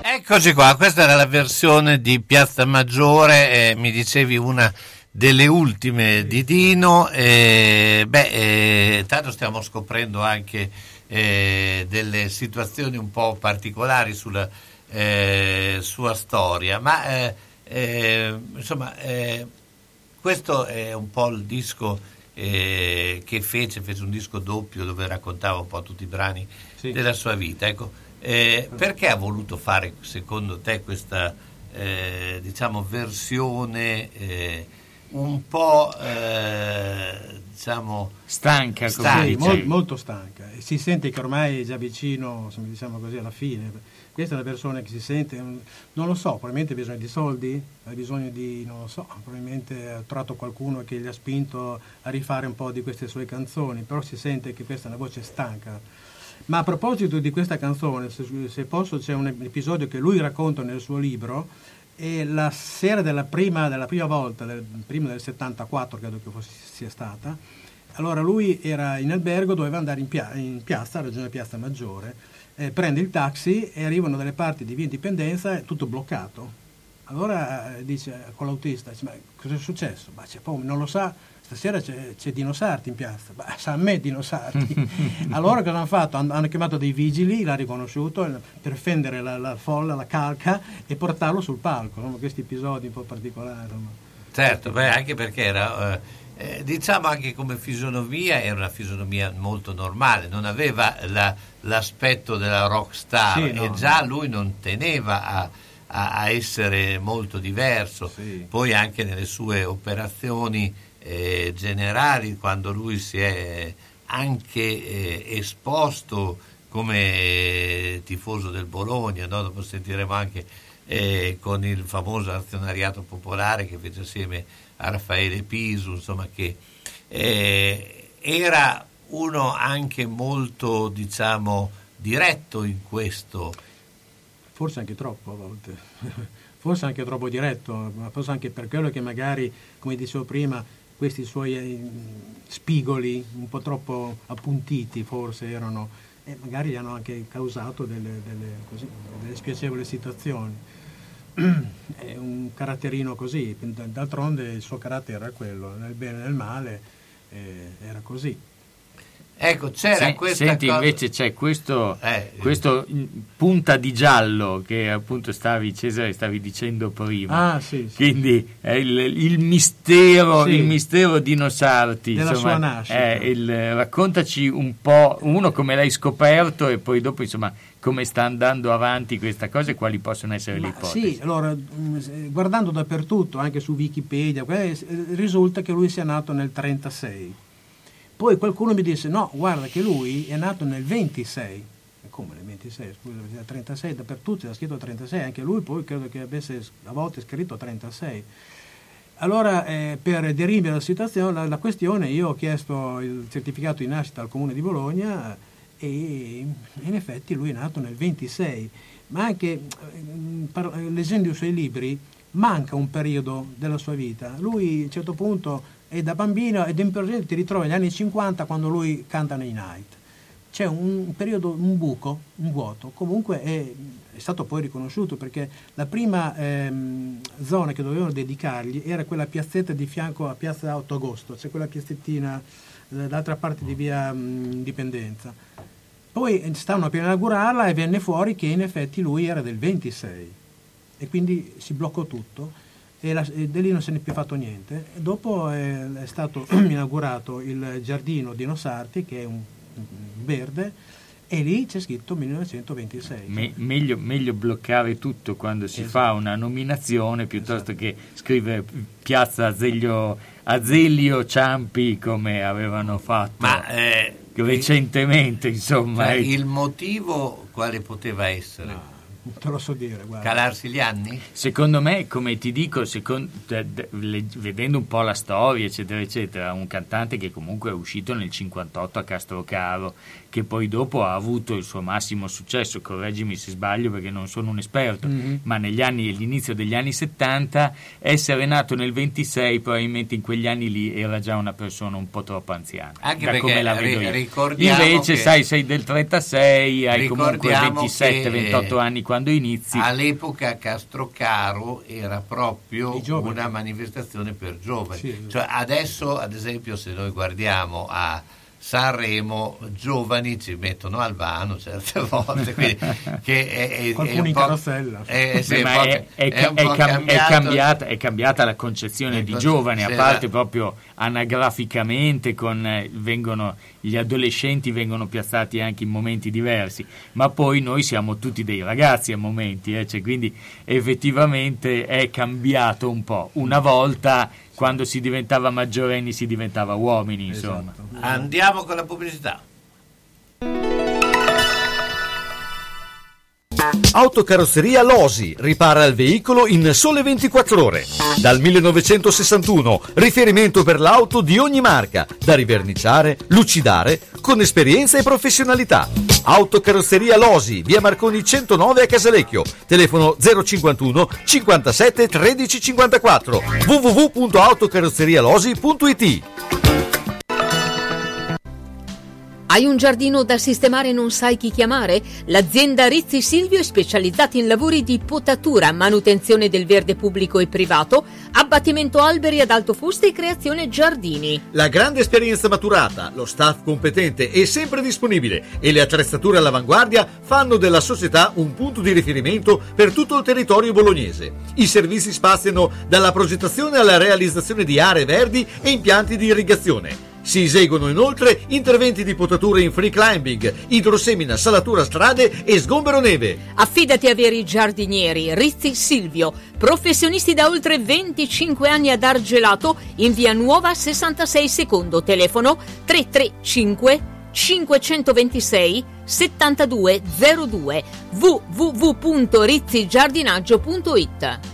Eccoci qua, questa era la versione di Piazza Maggiore, eh, mi dicevi una delle ultime di Dino, eh, beh, eh, tanto stiamo scoprendo anche eh, delle situazioni un po' particolari sulla eh, sua storia, ma eh, insomma questo è un po' il disco eh, che fece, fece un disco doppio dove raccontava un po' tutti i brani Sì. della sua vita. Ecco, eh, perché ha voluto fare secondo te questa eh, diciamo versione eh, un po' eh, diciamo stanca, stanca. Sì, mol- molto stanca. E si sente che ormai è già vicino, diciamo così, alla fine. Questa è una persona che si sente, mm, non lo so, probabilmente ha bisogno di soldi, ha bisogno di, non lo so, probabilmente ha trovato qualcuno che gli ha spinto a rifare un po' di queste sue canzoni, però si sente che questa è una voce stanca. Ma a proposito di questa canzone, se, se posso, c'è un episodio che lui racconta nel suo libro, e la sera della prima, della prima volta, del, prima del 74 credo che fosse, sia stata, allora lui era in albergo, doveva andare in, pia- in piazza, regione Piazza Maggiore, eh, prende il taxi e arrivano dalle parti di via Indipendenza, tutto bloccato. Allora eh, dice con l'autista, dice, ma cosa è successo? Ma c'è poi, non lo sa, stasera c'è, c'è Dino Sarti in piazza. Beh, sa a me Dino Sarti. [laughs] allora cosa hanno fatto? Han- Hanno chiamato dei vigili, l'ha riconosciuto, per fendere la, la folla, la calca e portarlo sul palco. Insomma, questi episodi un po' particolari. insomma. Certo, beh, anche perché era, eh, eh, diciamo anche come fisionomia, era una fisionomia molto normale, non aveva la- l'aspetto della rock star Sì, no, e già lui non teneva a, a- a essere molto diverso. Poi anche nelle sue operazioni eh, generali, quando lui si è anche eh, esposto come eh, tifoso del Bologna, no? dopo sentiremo anche eh, con il famoso azionariato popolare che fece assieme a Raffaele Pisu, insomma che eh, era uno anche molto diciamo diretto in questo. Forse anche troppo a volte, [laughs] forse anche troppo diretto, ma forse anche per quello che magari, come dicevo prima, questi suoi eh, spigoli un po' troppo appuntiti forse erano e magari gli hanno anche causato delle, delle, così, delle spiacevoli situazioni. [clears throat] È un caratterino così, d'altronde il suo carattere era quello, nel bene e nel male eh, era così. Ecco, c'era Se- questa Senti, cosa- invece c'è questo, Eh, questo mm, punta di giallo che appunto stavi, Cesare, stavi dicendo prima. Ah, sì, sì. Quindi è il, il mistero, Sì. il mistero di Nosarti. Della insomma, sua nascita. è il- raccontaci un po', uno come l'hai scoperto e poi dopo insomma come sta andando avanti questa cosa e quali possono essere le ipotesi. Sì, allora, s- guardando dappertutto, anche su Wikipedia, eh, risulta che lui sia nato nel 36. Poi qualcuno mi disse, no, guarda che lui è nato nel 26. E Come nel 26? Scusa, nel 36 dappertutto era scritto 36, anche lui poi credo che avesse a volte scritto 36. Allora, eh, per derimere la la, la questione, io ho chiesto il certificato di nascita al comune di Bologna e in effetti lui è nato nel 26, ma anche eh, leggendo i suoi libri manca un periodo della sua vita. Lui a un certo punto è da bambino ed in presente ti ritrovi negli anni 50 quando lui canta nei Night. C'è un periodo, un buco, un vuoto, comunque è, è stato poi riconosciuto perché la prima ehm, zona che dovevano dedicargli era quella piazzetta di fianco a Piazza 8 Agosto, c'è quella piazzettina eh, dall'altra parte di via mh, Indipendenza. Poi eh, stavano per inaugurarla e venne fuori che in effetti lui era del 26 e quindi si bloccò tutto e, la- e da lì non se ne è più fatto niente. E dopo è, è stato [clears throat] inaugurato il giardino di Nosarti che è un, un verde e lì c'è scritto 1926. Me- meglio, meglio bloccare tutto quando si fa una nominazione piuttosto che scrivere Piazza Azeglio, Azeglio Ciampi come avevano fatto Ma eh, recentemente, insomma. cioè, il motivo quale poteva essere? Te lo so dire, guarda. Calarsi gli anni? Secondo me, come ti dico, secon- de- de- le- vedendo un po' la storia, eccetera, eccetera, un cantante che comunque è uscito nel 58 a Castrocaro, che poi dopo ha avuto il suo massimo successo, correggimi se sbaglio perché non sono un esperto, Mhm. ma negli anni, all'inizio degli anni 70, essere nato nel 26, probabilmente in quegli anni lì era già una persona un po' troppo anziana. Anche da perché come la vedo ri- Invece, che- sai, sei del 36, hai comunque Ricordiamo 27-28 che anni quando inizi. All'epoca Castrocaro era proprio una manifestazione per giovani. Sì. Cioè, adesso, ad esempio, se noi guardiamo a Sanremo giovani ci mettono Albano certe [laughs] volte quindi, che è, è, Qualcuno è un in po', carrozzella. è, sì, è, è è è è cambiata, è cambiata la concezione di Ecco, giovani, a parte esatto. proprio anagraficamente, con, eh, vengono, gli adolescenti vengono piazzati anche in momenti diversi, ma poi noi siamo tutti dei ragazzi a momenti, eh, cioè, quindi effettivamente è cambiato un po'. Una volta quando si diventava maggiorenni si diventava uomini, insomma. Andiamo con la pubblicità. Autocarrozzeria Losi ripara il veicolo in sole 24 ore. Dal 1961, riferimento per l'auto di ogni marca, da riverniciare, lucidare, con esperienza e professionalità. Autocarrozzeria Losi, via Marconi 109 a Casalecchio, telefono 051 57 13 54 www.autocarrozzerialosi.it Hai un giardino da sistemare e non sai chi chiamare? L'azienda Rizzi Silvio è specializzata in lavori di potatura, manutenzione del verde pubblico e privato, abbattimento alberi ad alto fusto e creazione giardini. La grande esperienza maturata, lo staff competente e sempre disponibile e le attrezzature all'avanguardia fanno della società un punto di riferimento per tutto il territorio bolognese. I servizi spaziano dalla progettazione alla realizzazione di aree verdi e impianti di irrigazione. Si eseguono inoltre interventi di potatura in free climbing, idrosemina, salatura strade e sgombero neve. Affidati a veri giardinieri, Rizzi Silvio, professionisti da oltre 25 anni ad Argelato, in via Nuova 66 secondo, telefono 335 526 7202 www.rizzigiardinaggio.it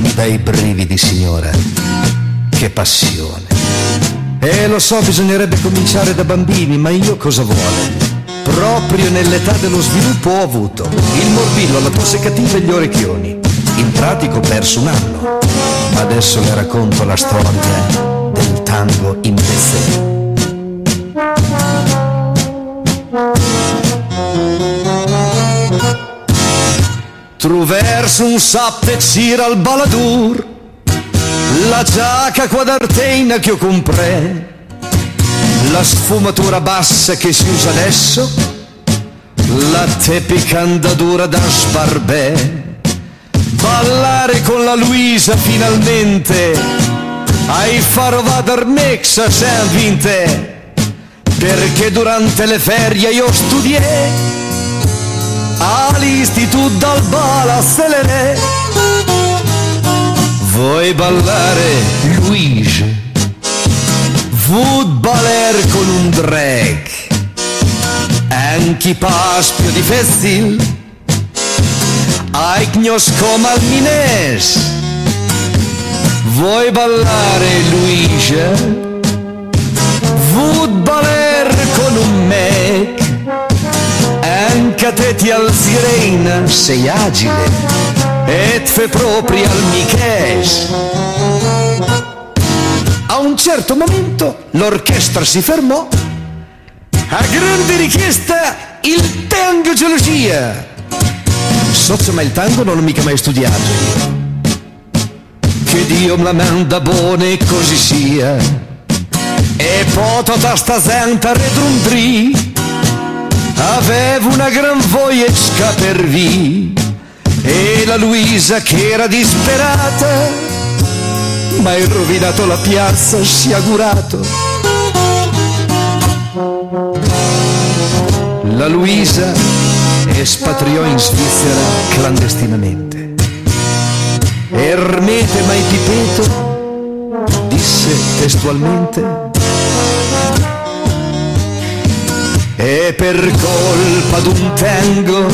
Mi dà i brividi, signora. Che passione. E lo so, bisognerebbe cominciare da bambini, ma io cosa vuole? Proprio nell'età dello sviluppo ho avuto il morbillo, la tosse cattiva e gli orecchioni. In pratica ho perso un anno, ma adesso le racconto la storia del tango in Bezze. Troverso un sappecir al baladur, la giacca quadartena che io compré, la sfumatura bassa che si usa adesso, la tepicandadura da sbarbè, ballare con la Luisa finalmente, ai faro vadar mexa sen vinte, perché durante le ferie io studiai all'istituto dal Bala Selene. Vuoi ballare, Luigi? Vuoi baller con un drag? Anche paspio di festil? Ai gnoscom al mines? Vuoi ballare, Luigi? Vuoi ti alzireina, sei agile e fe proprio al Miches. A un certo momento l'orchestra si fermò. A grande richiesta il tango gelosia. Sozzo, ma il tango non l'ho mica mai studiato. Che Dio me la manda buona e così sia. E poto da sta santa redrundri. Avevo una gran voglia per vi e la Luisa che era disperata ma hai rovinato la piazza sciagurato La Luisa espatriò in Svizzera clandestinamente. Ermete mai Pipeto disse testualmente e per colpa d'un tango,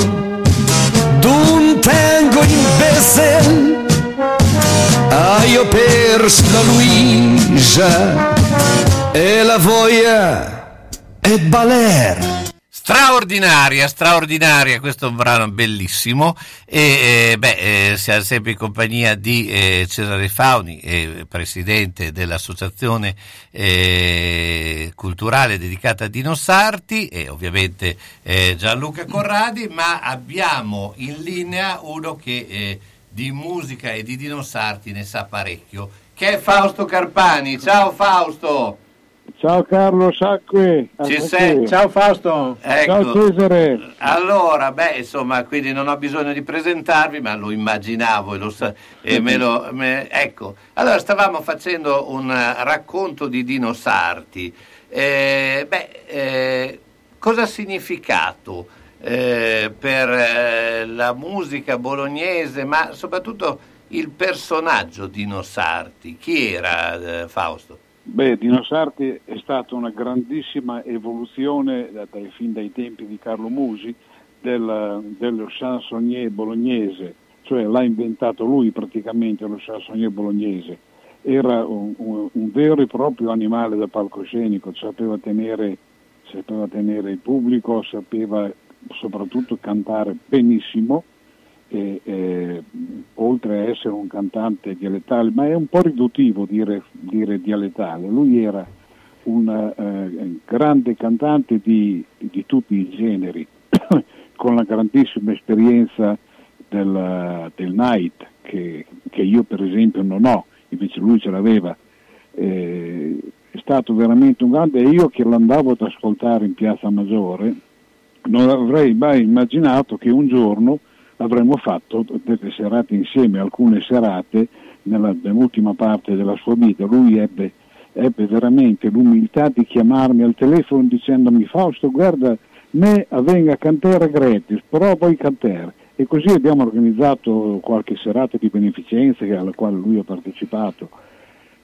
d'un tango Bessel, ah io perso la Luisa e la voglia e baler. Straordinaria, straordinaria, questo è un brano bellissimo e eh, beh, eh, siamo sempre in compagnia di eh, Cesare Fauni, eh, presidente dell'associazione eh, culturale dedicata a Dino Sarti e ovviamente eh, Gianluca Corradi, ma abbiamo in linea uno che di musica e di Dino Sarti ne sa parecchio, che è Fausto Carpani. Ciao Fausto! Ciao Carlo Sacque. Ci sei? Ciao Fausto. Ecco. Ciao Cesare. Allora, beh, insomma, quindi non ho bisogno di presentarvi, ma lo immaginavo e, lo sa- e me lo... Me, ecco, allora stavamo facendo un racconto di Dino Sarti. Eh, beh, eh, cosa ha significato eh, per eh, la musica bolognese, ma soprattutto il personaggio Dino Sarti? Chi era eh, Fausto? Beh, Dino Sarti è stata una grandissima evoluzione da, dai, fin dai tempi di Carlo Musi del, dello chansonnier bolognese, cioè l'ha inventato lui praticamente lo chansonnier bolognese. Era un, un, un vero e proprio animale da palcoscenico, sapeva tenere, sapeva tenere il pubblico, sapeva soprattutto cantare benissimo e, eh, oltre a essere un cantante dialettale, ma è un po' riduttivo dire, dire dialettale, lui era un eh, grande cantante di, di, tutti i generi, [coughs] con la grandissima esperienza del, del night, che, che, io per esempio non ho, invece lui ce l'aveva. Eh, è stato veramente un grande e io che l'andavo ad ascoltare in Piazza Maggiore non avrei mai immaginato che un giorno avremmo fatto delle serate insieme, alcune serate nella, nell'ultima parte della sua vita. Lui ebbe, ebbe, veramente l'umiltà di chiamarmi al telefono dicendomi Fausto guarda me avvenga cantare gratis, però poi cantare. E così abbiamo organizzato qualche serata di beneficenza alla quale lui ha partecipato.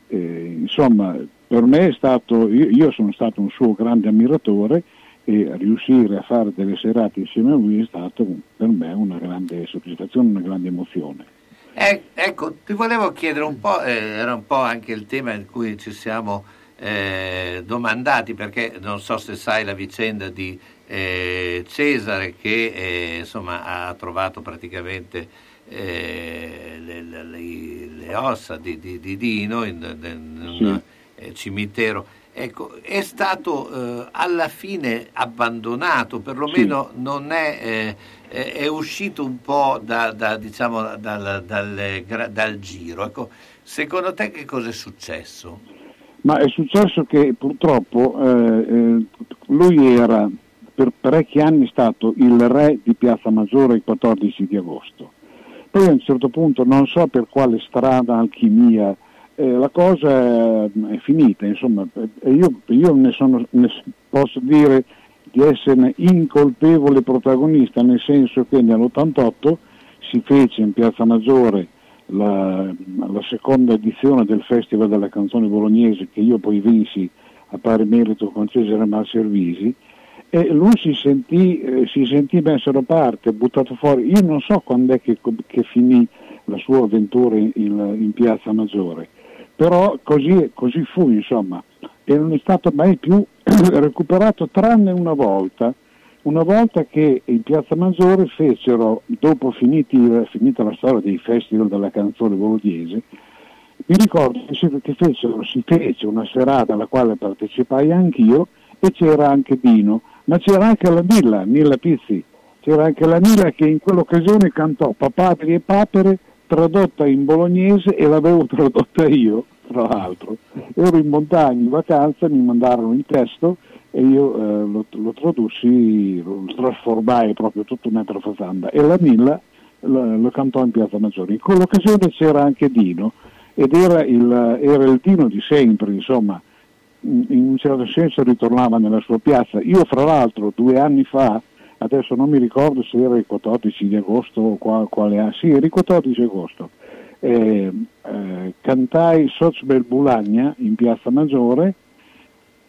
Eh, insomma, per me è stato, io, io sono stato un suo grande ammiratore e riuscire a fare delle serate insieme a lui è stato per me una grande soddisfazione, una grande emozione. Eh, ecco, ti volevo chiedere un po', eh, era un po' anche il tema in cui ci siamo eh, domandati, perché non so se sai la vicenda di eh, Cesare che eh, insomma, ha trovato praticamente eh, le, le, le, ossa di, di, di Dino in, in, in un sì. cimitero Ecco, è stato eh, alla fine abbandonato, perlomeno sì. non è, eh, è, uscito un po' da, da, diciamo, dal, dal, dal, giro. Ecco, secondo te che cosa è successo? Ma è successo che purtroppo eh, eh lui era per parecchi anni stato il re di Piazza Maggiore il 14 di agosto. Poi a un certo punto, non so per quale strada, alchimia, eh, la cosa è finita, insomma, io, io ne, sono, ne posso dire di essere incolpevole protagonista, nel senso che nell'88 si fece in Piazza Maggiore la, la, seconda edizione del Festival della canzone bolognese che io poi vinsi a pari merito con Cesare Malservisi e lui si sentì, eh, si sentì messo parte, buttato fuori. Io non so quando è che, che finì la sua avventura in, in Piazza Maggiore però così, così fu insomma. E non è stato mai più [clears throat] recuperato tranne una volta, una volta che in Piazza Maggiore fecero, dopo finiti, finita la storia dei festival della canzone bolognese, mi ricordo che fecero, si fece una serata alla quale partecipai anch'io e c'era anche Dino, ma c'era anche la Milla, Milla Pizzi, c'era anche la Milla che in quell'occasione cantò Papabili e Papere tradotta in bolognese e l'avevo [laughs] tradotta io, tra l'altro. Ero in montagna in vacanza, mi mandarono il testo e io eh, lo, lo, tradussi, lo trasformai proprio tutto un'altra fazzanda e la Milla lo, lo, cantò in Piazza Maggiore. In quell'occasione c'era anche Dino ed era il, era il Dino di sempre, insomma, in un certo senso ritornava nella sua piazza. Io fra l'altro due anni fa adesso non mi ricordo se era il 14 di agosto o qua, quale sì era il 14 agosto, eh, eh, cantai Sozbel Bulagna in Piazza Maggiore,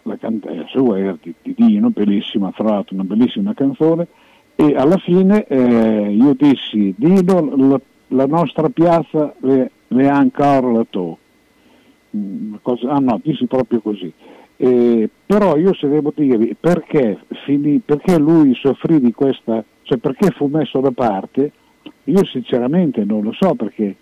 la cantai sua era di, di Dino, bellissima, fra l'altro una bellissima canzone, e alla fine eh, io dissi Dino la, la nostra piazza le, le ha ancora la tua. Mm, ah no, dissi proprio così. Eh, però io se devo dirvi perché, finì, perché lui soffrì di questa, cioè perché fu messo da parte, io sinceramente non lo so perché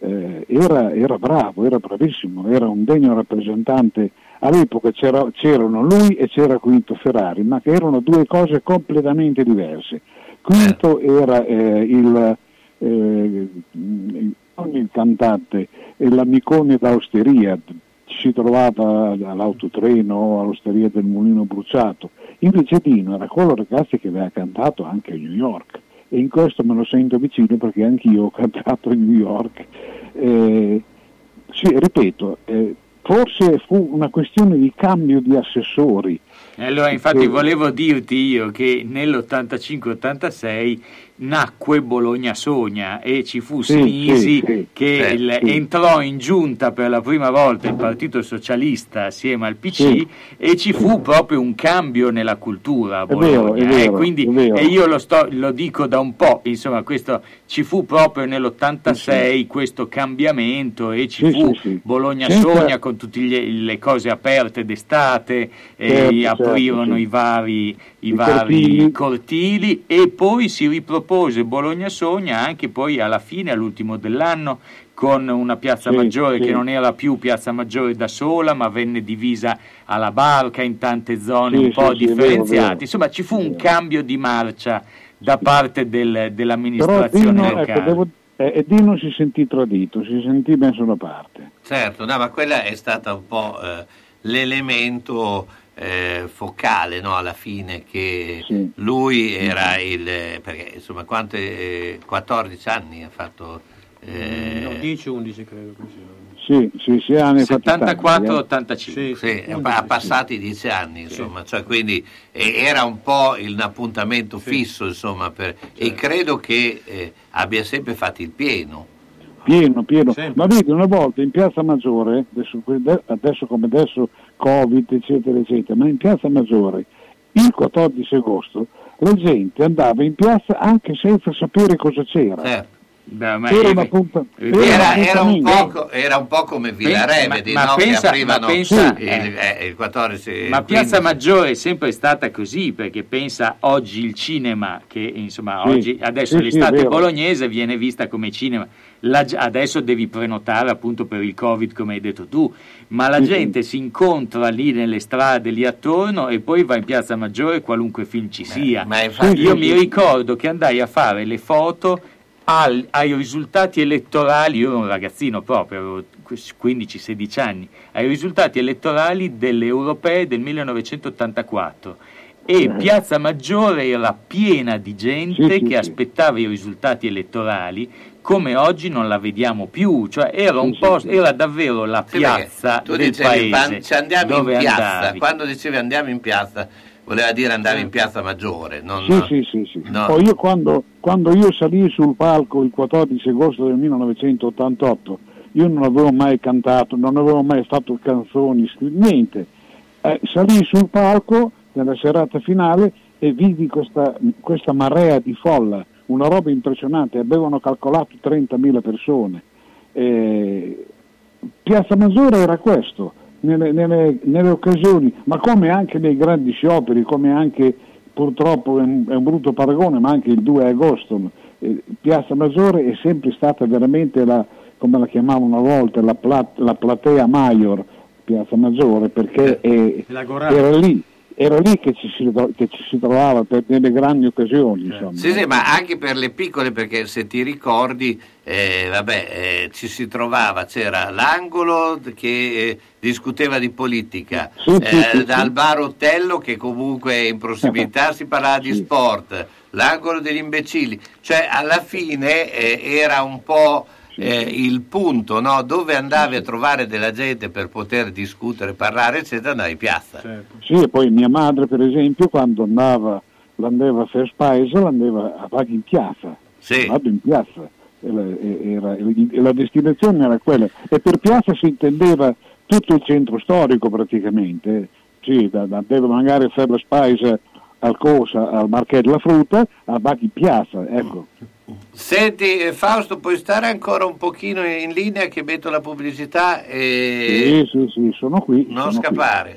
eh, era, era bravo, era bravissimo, era un degno rappresentante. All'epoca c'era- c'erano lui e c'era Quinto Ferrari, ma che erano due cose completamente diverse. Quinto era eh, il, eh, non il cantante, l'amicone d'Austeria, si trovava all'autotreno, all'osteria del Mulino Bruciato. Invece Dino era quello ragazzi che aveva cantato anche a New York e in questo me lo sento vicino perché anch'io ho cantato a New York. Eh, sì, ripeto, eh, forse fu una questione di cambio di assessori. Allora, infatti, Eh, volevo dirti io che nell'85-86 nacque Bologna Sogna e ci fu Sì, Sinisi sì, sì. che Sì, il- sì. entrò in giunta per la prima volta il Partito Socialista assieme al PC Sì. e ci fu proprio un cambio nella cultura a È vero, Bologna. è vero, e, quindi, e io lo, sto- lo dico da un po', insomma, questo ci fu proprio nell'86 questo cambiamento e ci Sì, fu sì, sì. Bologna Sogna con tutte le cose aperte d'estate e Certo, aprirono certo, sì. i vari, i I vari cortili. cortili e poi si ripropose Bologna Sogna anche poi alla fine, all'ultimo dell'anno, con una piazza Sì, maggiore sì. che non era più piazza maggiore da sola, ma venne divisa alla barca in tante zone Sì, un po' è vero, differenziate. vero. Insomma, ci fu un cambio di marcia da parte del- Però dell'amministrazione Dino, ecco, locale. devo- eh, e Dino si sentì tradito, si sentì messo da parte. Certo, no, ma quella è stata un po' eh, l'elemento eh, focale no, alla fine che lui era il perché insomma quante eh, 14 anni ha fatto eh, No, 10-11 credo. così. Sì, sì, sì, anni fatti tanti, eh. 74-85. Sì, ha passati dieci anni, insomma, cioè, quindi eh, era un po' il- un appuntamento fisso, insomma, per- e credo che eh, abbia sempre fatto il pieno. Pieno, pieno. Ma vedi, una volta in Piazza Maggiore, adesso, adesso come adesso Covid, eccetera, eccetera, ma in Piazza Maggiore, il 14 agosto, la gente andava in piazza anche senza sapere cosa c'era. Beh, ma Era eh, una punta- Era, un era un appuntamento. po', era un po' come Villa Pensa- Remedi, ma- ma no? pensa- che aprivano ma pensa- il, eh, il 14 Ma il Piazza 15. Maggiore è sempre stata così, perché pensa oggi il cinema, che insomma Sì, oggi, adesso sì, sì, l'estate vero. bolognese viene vista come cinema, La adesso devi prenotare appunto per il Covid come hai detto tu, ma la Sì, sì. gente si incontra lì nelle strade lì attorno e poi va in Piazza Maggiore qualunque film ci sia. ma infatti- Io Sì, mi sì. ricordo che andai a fare le foto al- ai risultati elettorali, io ero un ragazzino proprio, avevo 15-16 anni, ai risultati elettorali delle europee del 1984 e Piazza Maggiore era piena di gente Sì, sì, che sì. aspettava i risultati elettorali come oggi non la vediamo più, cioè era, un Sì, po', sì, sì. era davvero la Sì, piazza tu del dicevi paese "Van- ci andiamo dove in piazza, andavi. quando dicevi andiamo in piazza voleva dire andare in piazza maggiore, non, Sì, sì, sì, sì. no. Poi io quando, quando io salì sul palco il 14 agosto del 1988, io non avevo mai cantato, non avevo mai fatto canzoni, niente. Eh, salì sul palco nella serata finale e vidi questa, questa marea di folla, una roba impressionante, avevano calcolato 30.000 persone. Eh, Piazza Maggiore era questo, nelle, nelle- nelle occasioni, ma come anche nei grandi scioperi, come anche purtroppo è un, è un brutto paragone, ma anche il 2 agosto. eh, Piazza Maggiore è sempre stata veramente la, come la chiamavano una volta, la, plat- la platea Maior, Piazza Maggiore, perché Gorata. era lì, era lì che ci si, che ci si trovava per delle grandi occasioni. Insomma. Sì, sì, ma anche per le piccole, perché se ti ricordi, eh, vabbè, eh, ci si trovava, c'era l'angolo che eh, discuteva di politica, Sì, sì, eh, sì, sì. dal bar Otello che comunque in prossimità si parlava di [laughs] sport, l'angolo degli imbecilli, cioè alla fine eh, era un po' eh, il punto no? dove andavi a trovare della gente per poter discutere, parlare, eccetera, andavi in piazza. Sì, e poi mia madre, per esempio, quando andava l'andava a fare Spice, l'andava a Vaghi in piazza. Sì. Vado in piazza. E la, era- e la destinazione era quella. E per piazza si intendeva tutto il centro storico praticamente. Sì, da, da, deve magari fare la Spice al Cosa, al Marché della Frutta, a Vaghi in piazza. Ecco. Senti eh, Fausto, puoi stare ancora un pochino in linea che metto la pubblicità e Sì, sì, sì, sono qui. non sono qui. scappare.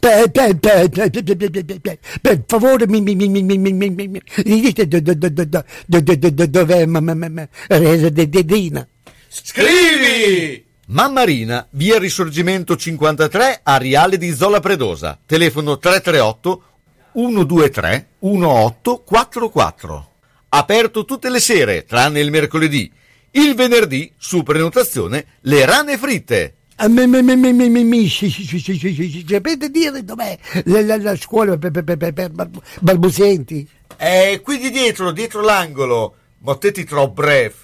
Per, per, per, per, per, favore mi, mi, mi, mi, mi, mi, mi, mi, mi dite do- do- do- do- do- do- do- do- do- dov'è mamma mamma Dedina Scrivi! Mammarina, via Risorgimento 53, Ariale di Zola Predosa. Telefono 338 123 1844. Aperto tutte le sere, tranne il mercoledì. Il venerdì, su prenotazione, le rane fritte. Ah, sapete dire dov'è la, la, la scuola per, per, per, per, per balbu- balbuzienti? È qui di dietro, dietro l'angolo. Mottetti troppo breve.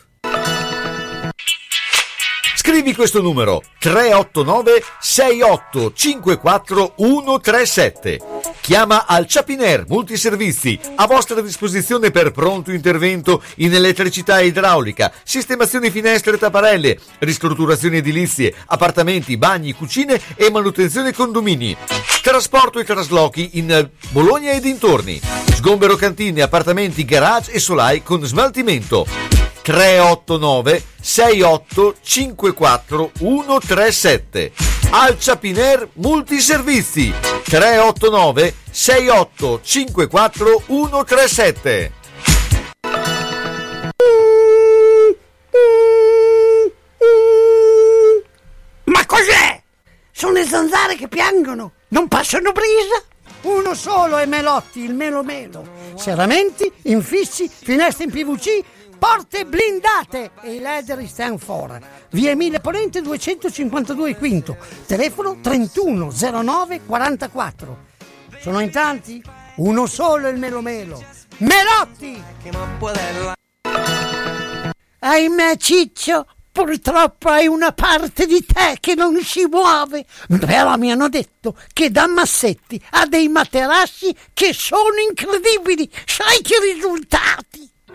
Scrivi questo numero 389 6854 137. Chiama al Chapiner Multiservizi a vostra disposizione per pronto intervento in elettricità e idraulica, sistemazioni finestre e tapparelle, ristrutturazioni edilizie, appartamenti, bagni, cucine e manutenzione condomini. Trasporto e traslochi in Bologna e dintorni. Sgombero cantine, appartamenti, garage e solai con smaltimento. 389 6854 137 Al Chapiner Multiservizi 389 6854 137 Ma cos'è? Sono le zanzare che piangono, non passano brisa? Uno solo è Melotti, il Melo Melo. Serramenti, infissi, finestre in PVC, porte blindate e i leder stand for. Via Emile Ponente 252 Quinto, telefono 3109 44. Sono in tanti? Uno solo il Melo Melo. Melotti! Ahimè Ciccio, purtroppo hai una parte di te che non si muove. Però mi hanno detto che da Massetti ha dei materassi che sono incredibili. Sai che risultati?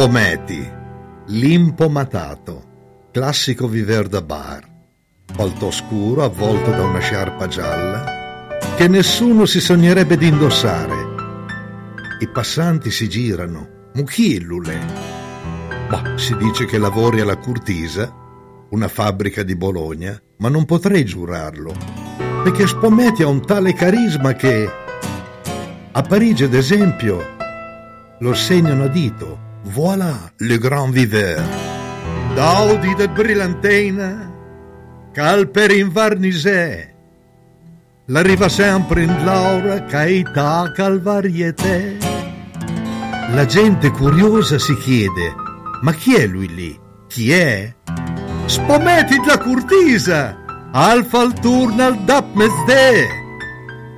Spometi, l'impomatato, classico viver da bar, palto scuro avvolto da una sciarpa gialla che nessuno si sognerebbe di indossare. I passanti si girano, muchillule. Ma si dice che lavori alla Curtisa, una fabbrica di Bologna, ma non potrei giurarlo, perché Spometi ha un tale carisma che a Parigi, ad esempio, lo segnano a dito. Voilà le grand viveur. Daudi del Brillantina, calper in Varnisè. L'arriva sempre in Laura, caità, calvarietà. La gente curiosa si chiede, ma chi è lui lì? Chi è? Spometi la Curtisa, al Turnal dap Mesde.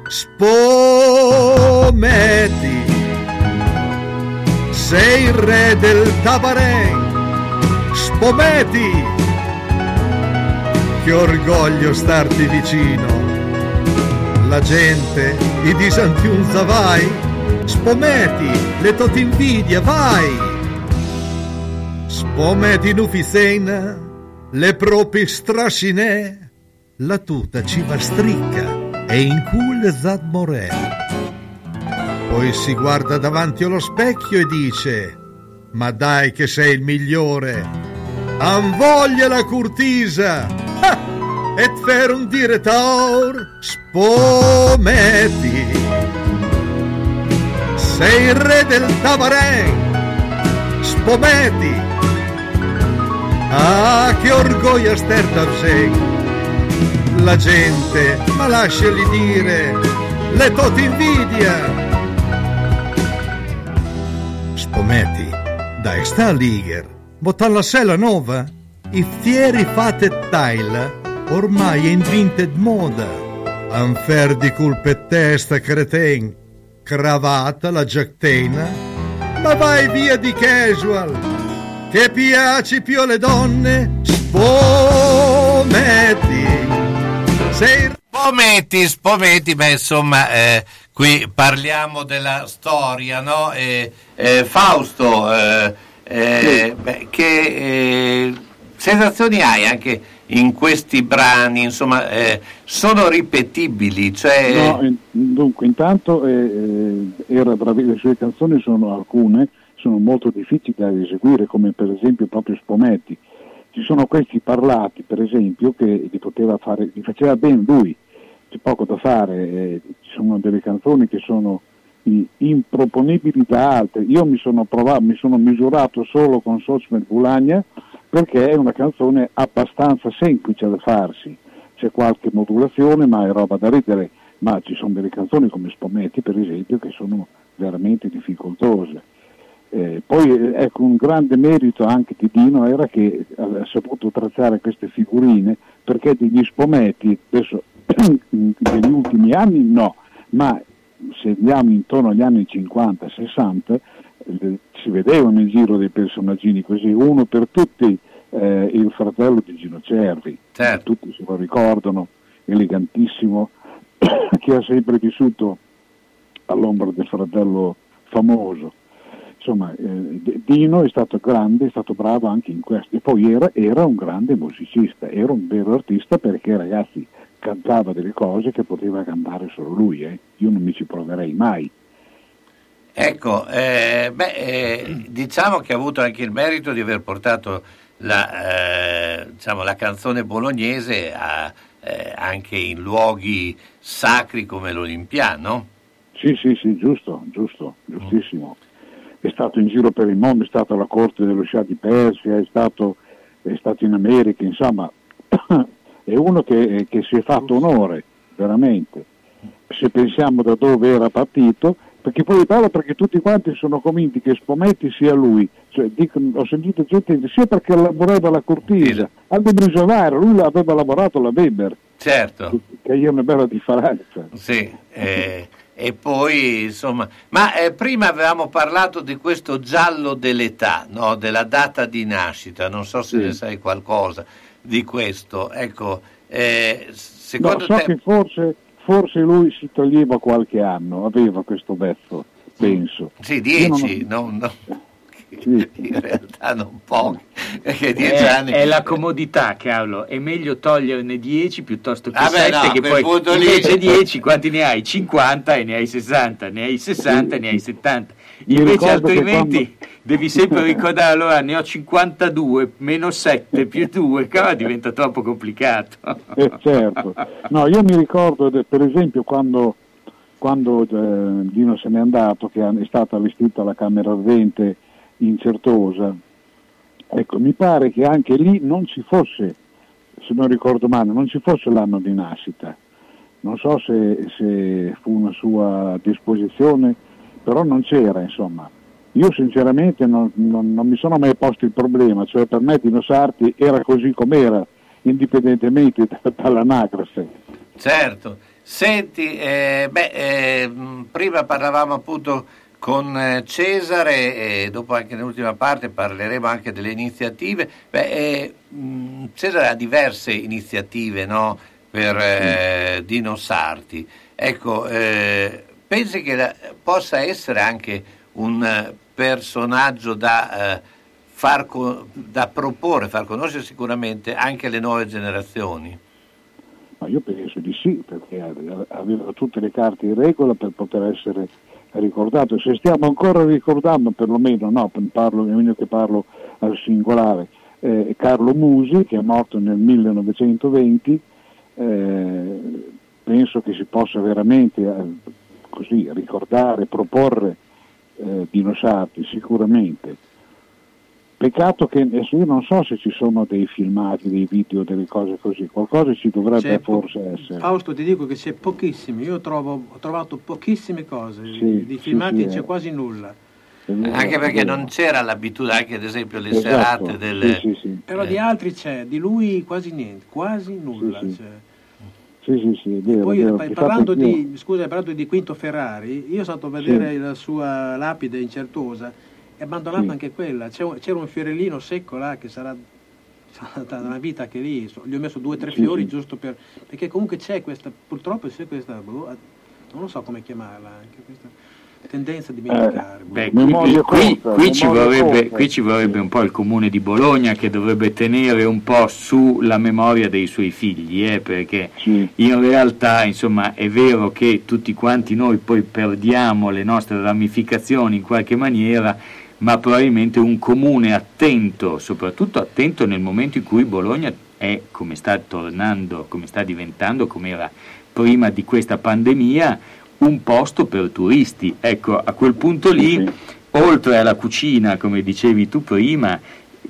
Spometi sei il re del Tabarén, Spometi, che orgoglio starti vicino. La gente, i disantiunza vai, Spometi, le tot invidia vai. Spometi nufisena, le propi strascinè, la tuta ci va stricca e in cul zad morel. Poi si guarda davanti allo specchio e dice: Ma dai che sei il migliore! Han voglia la curtisa! Ah, et fer un direttor spometi! Sei il re del tabarén! Spometi! Ah, che orgoglio sterta La gente, ma lasciali dire le tot invidia. Spometti, dai sta Liger, bottalla sella nova, i fieri fate tile, ormai è in vinted moda. Anfer di culpe testa creten, cravata la giactena, ma vai via di casual, che piaci più alle donne, spometti. Sei Spometti, spometti, beh insomma eh, qui parliamo della storia, no? Eh, eh, Fausto, eh, eh, beh, che eh, sensazioni hai anche in questi brani? Insomma, eh, sono ripetibili? Cioè... No, in- dunque, intanto eh, eh, era bravi- le sue canzoni sono alcune, sono molto difficili da eseguire, come per esempio proprio Spometti. Ci sono questi parlati, per esempio, che li, poteva fare, li faceva bene lui, c'è poco da fare, eh, ci sono delle canzoni che sono improponibili da altre. Io mi sono, provato, mi sono misurato solo con Sosmed Bulagna perché è una canzone abbastanza semplice da farsi, c'è qualche modulazione ma è roba da ridere, ma ci sono delle canzoni come Spometti per esempio che sono veramente difficoltose. Eh, poi eh, ecco un grande merito anche di Dino era che ha saputo tracciare queste figurine perché degli spometti, adesso negli ultimi anni no, ma se andiamo intorno agli anni 50-60 eh, si vedevano in giro dei personaggini così, uno per tutti eh, il fratello di Gino Cervi, tutti se lo ricordano, elegantissimo, [coughs] che ha sempre vissuto all'ombra del fratello famoso. Insomma, eh, Dino è stato grande, è stato bravo anche in questo. E poi era, era un grande musicista, era un vero artista perché ragazzi cantava delle cose che poteva cantare solo lui. eh. Io non mi ci proverei mai. Ecco, eh, beh, eh, diciamo che ha avuto anche il merito di aver portato la, eh, diciamo, la canzone bolognese a, eh, anche in luoghi sacri come l'Olimpiano. Sì, sì, sì, giusto, giusto, giustissimo. È stato in giro per il mondo, è stato alla corte dello Shah di Persia, è stato, è stato in America, insomma, [clears throat] è uno che, che si è fatto onore, veramente. Se pensiamo da dove era partito, perché poi parla perché tutti quanti sono convinti che Spometti sia lui, cioè, dicono- ho sentito gente dire sia perché lavorava alla Cortisa, anche Brisovaro, lui aveva lavorato alla Weber, Certo. che è una bella differenza. Sì, eh, e poi insomma, ma eh, prima avevamo parlato di questo giallo dell'età, no? della data di nascita, non so se Sì. ne sai qualcosa di questo. Ecco, eh, No, secondo so te... che forse, forse lui si toglieva qualche anno, aveva questo vezzo, penso. Sì, Io non ho- dieci, non- non- in realtà non pochi, perché dieci È, anni... è la [laughs] comodità, Carlo. È meglio toglierne 10 piuttosto che Ah, beh, 7, no, che poi punto lì- invece 10 quanti ne hai? 50 e ne hai 60, ne hai 60 e ne hai 70. Invece altrimenti devi sempre ricordare, allora ne ho 52, meno 7 [laughs] più 2, però diventa troppo complicato. Eh, certo. No, io mi ricordo, per esempio, quando, quando eh, Dino se n'è andato, che è stata allestita la Camera Ardente in Certosa, ecco, mi pare che anche lì non ci fosse, se non ricordo male, non ci fosse l'anno di nascita. Non so se, se fu una sua disposizione, però non c'era, insomma. Io sinceramente non, non- non mi sono mai posto il problema, cioè per me Dino Sarti era così com'era, indipendentemente da- dall'anagrafe. Certo, senti, eh, beh, eh, mh, prima parlavamo appunto con eh, Cesare e dopo anche nell'ultima parte parleremo anche delle iniziative. Beh, eh, mh, Cesare ha diverse iniziative no, per eh, Dino Sarti. Ecco, eh, pensi che la- possa essere anche un eh, personaggio da, eh, far da proporre, far conoscere sicuramente anche alle nuove generazioni? Ma io penso di sì, perché ave- aveva tutte le carte in regola per poter essere ricordato. Se stiamo ancora ricordando, perlomeno, no, parlo, meglio che parlo al singolare, eh, Carlo Musi, che è morto nel 1920, eh, penso che si possa veramente eh, così ricordare, proporre eh, Dino Sarti, sicuramente. Peccato che adesso io non so se ci sono dei filmati, dei video, delle cose così, qualcosa ci dovrebbe C'è po- forse essere. Fausto ti dico che c'è pochissimi, io trovo- ho trovato pochissime cose, Sì, di filmati sì, c'è eh. quasi nulla. Anche perché non c'era l'abitudine, anche ad esempio le Esatto, serate delle... sì, sì, sì. Però di altri c'è, di lui quasi niente, quasi nulla. Sì, sì. c'è. Sì, sì, sì, vero, Poi vero. parlando di, scusa, parlando di Quinto Ferrari, io sono andato a vedere la sua lapide in Certosa e abbandonata anche quella. C'era un fiorellino secco là che sarà stata una vita che lì, gli ho messo due o tre fiori giusto per... perché comunque c'è questa, purtroppo c'è questa, boh, non lo so come chiamarla, anche questa tendenza a dimenticare. boh. Beh, qui, qui- qui ci vorrebbe, qui ci vorrebbe un po' il comune di Bologna che dovrebbe tenere un po' sulla memoria dei suoi figli, eh, perché in realtà insomma, è vero che tutti quanti noi poi perdiamo le nostre ramificazioni in qualche maniera, ma probabilmente un comune attento, soprattutto attento nel momento in cui Bologna è come sta tornando, come sta diventando, come era prima di questa pandemia, un posto per turisti. Ecco, a quel punto lì, oltre alla cucina, come dicevi tu prima,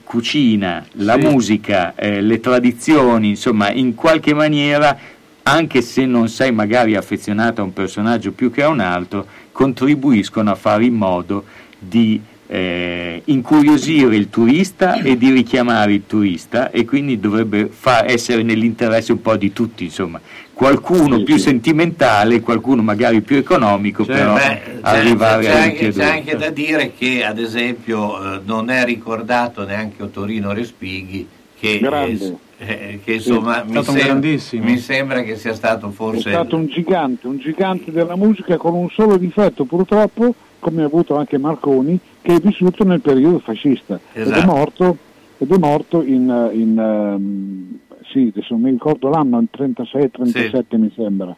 cucina, la Sì. musica, eh, le tradizioni, insomma, in qualche maniera, anche se non sei magari affezionato a un personaggio più che a un altro, contribuiscono a fare in modo di eh, incuriosire il turista e di richiamare il turista e quindi dovrebbe fa- essere nell'interesse un po' di tutti, insomma. Qualcuno più sentimentale, qualcuno magari più economico, Cioè, però beh, c'è, arrivare c'è a anche, tutti e c'è anche da dire che ad esempio eh, non è ricordato neanche Ottorino Respighi che, Grande. eh, che insomma Sì, è mi, sem- mi sembra che sia stato È forse stato un gigante, un gigante della musica con un solo difetto purtroppo, come ha avuto anche Marconi, che è vissuto nel periodo fascista. Ed è Esatto. morto, ed è morto in, in, ehm, sì, adesso mi ricordo l'anno, il 36-37 mi sembra.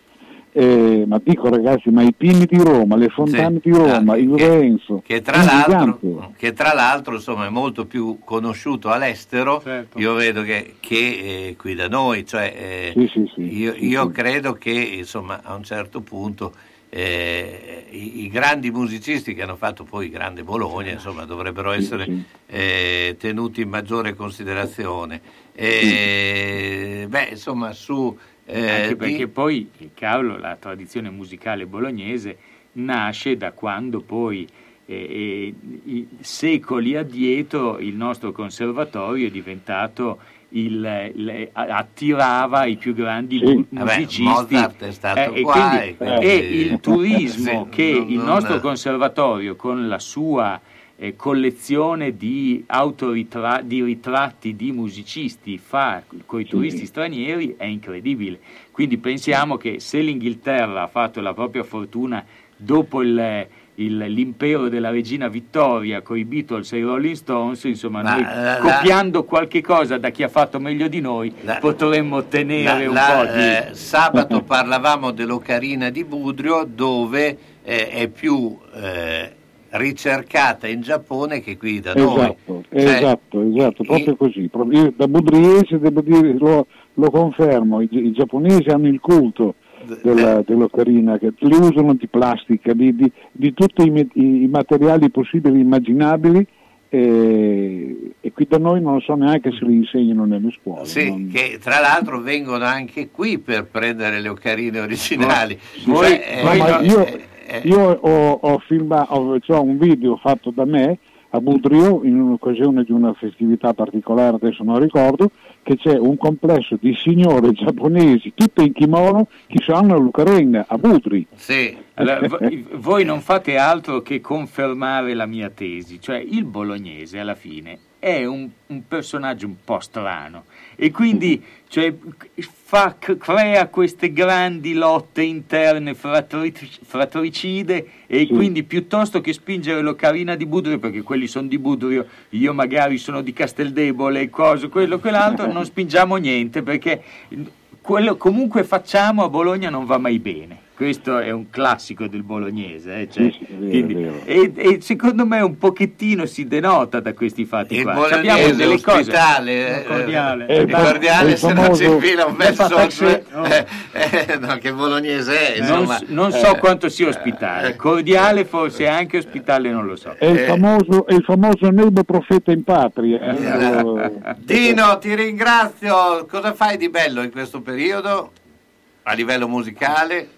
Eh, ma dico ragazzi, ma i pini di Roma, le fontane di Roma, il Renzo, che tra, l'altro, che tra l'altro insomma, è molto più conosciuto all'estero, Certo. io vedo che, che, eh, qui da noi, cioè, eh, Sì, sì, sì, io, sì, io sì. credo che insomma, a un certo punto eh, i, i grandi musicisti che hanno fatto poi grande Bologna insomma, dovrebbero essere eh, tenuti in maggiore considerazione. Eh, beh, insomma, su... eh, Anche di- perché poi, Carlo, la tradizione musicale bolognese nasce da quando poi, eh, eh, i- secoli addietro, il nostro conservatorio è diventato il, il- attirava i più grandi Sì. mu- Vabbè, musicisti Mozart è stato eh, e, qua, quindi- e quindi- e il [laughs] turismo Sì, che non- il non- nostro conservatorio con la sua eh, collezione di, autoritra- di ritratti di musicisti fa con i turisti stranieri è incredibile. Quindi pensiamo che se l'Inghilterra ha fatto la propria fortuna dopo il- il- l'impero della regina Vittoria con i Beatles e i Rolling Stones, insomma, Ma noi la- la- copiando qualche cosa da chi ha fatto meglio di noi potremmo ottenere La- un la- po' di... eh, sabato [laughs] parlavamo dell'Ocarina di Budrio dove eh, è più eh, ricercata in Giappone che qui da noi. Esatto, Cioè, esatto, esatto, proprio così. Proprio- io da budriese devo dire, lo, lo confermo, i, i giapponesi hanno il culto della, dell'ocarina, che li usano di plastica, di, di- di tutti i, i- materiali possibili e immaginabili e, e qui da noi non so neanche se li insegnano nelle scuole. Sì, non- che tra l'altro vengono anche qui per prendere le ocarine originali. Voi- Cioè, no, eh, ma eh, io, eh, io ho, ho filmato, ho, c'ho un video fatto da me a Budrio in un'occasione di una festività particolare, adesso non ricordo, che c'è un complesso di signore giapponesi, tutte in kimono, che sanno l'Ucraina a Budri. Sì. Allora, vo- voi non fate altro che confermare la mia tesi, cioè il bolognese alla fine è un, un personaggio un po' strano e quindi cioè, fa- crea queste grandi lotte interne fratri- fratricide e quindi piuttosto che spingere l'Ocarina di Budrio, perché quelli sono di Budrio, io magari sono di Casteldebole, cosa, quello, quell'altro, non [laughs] spingiamo niente perché quello comunque facciamo a Bologna non va mai bene. Questo è un classico del bolognese. eh, cioè, Sì, vero, quindi- vero. E, e secondo me un pochettino si denota da questi fatti Il qua. bolognese Abbiamo delle cose. ospitale, eh, cordiale. eh, Eh, cordiale il se non si famoso- infila un verso taxi- eh, [laughs] eh, no, che bolognese è non, insomma s- non so Eh, quanto sia ospitale, cordiale forse anche ospitale non lo so. È il, famoso, è il famoso Nebo Profeta in patria. eh. [laughs] Dino ti ringrazio cosa fai di bello in questo periodo a livello musicale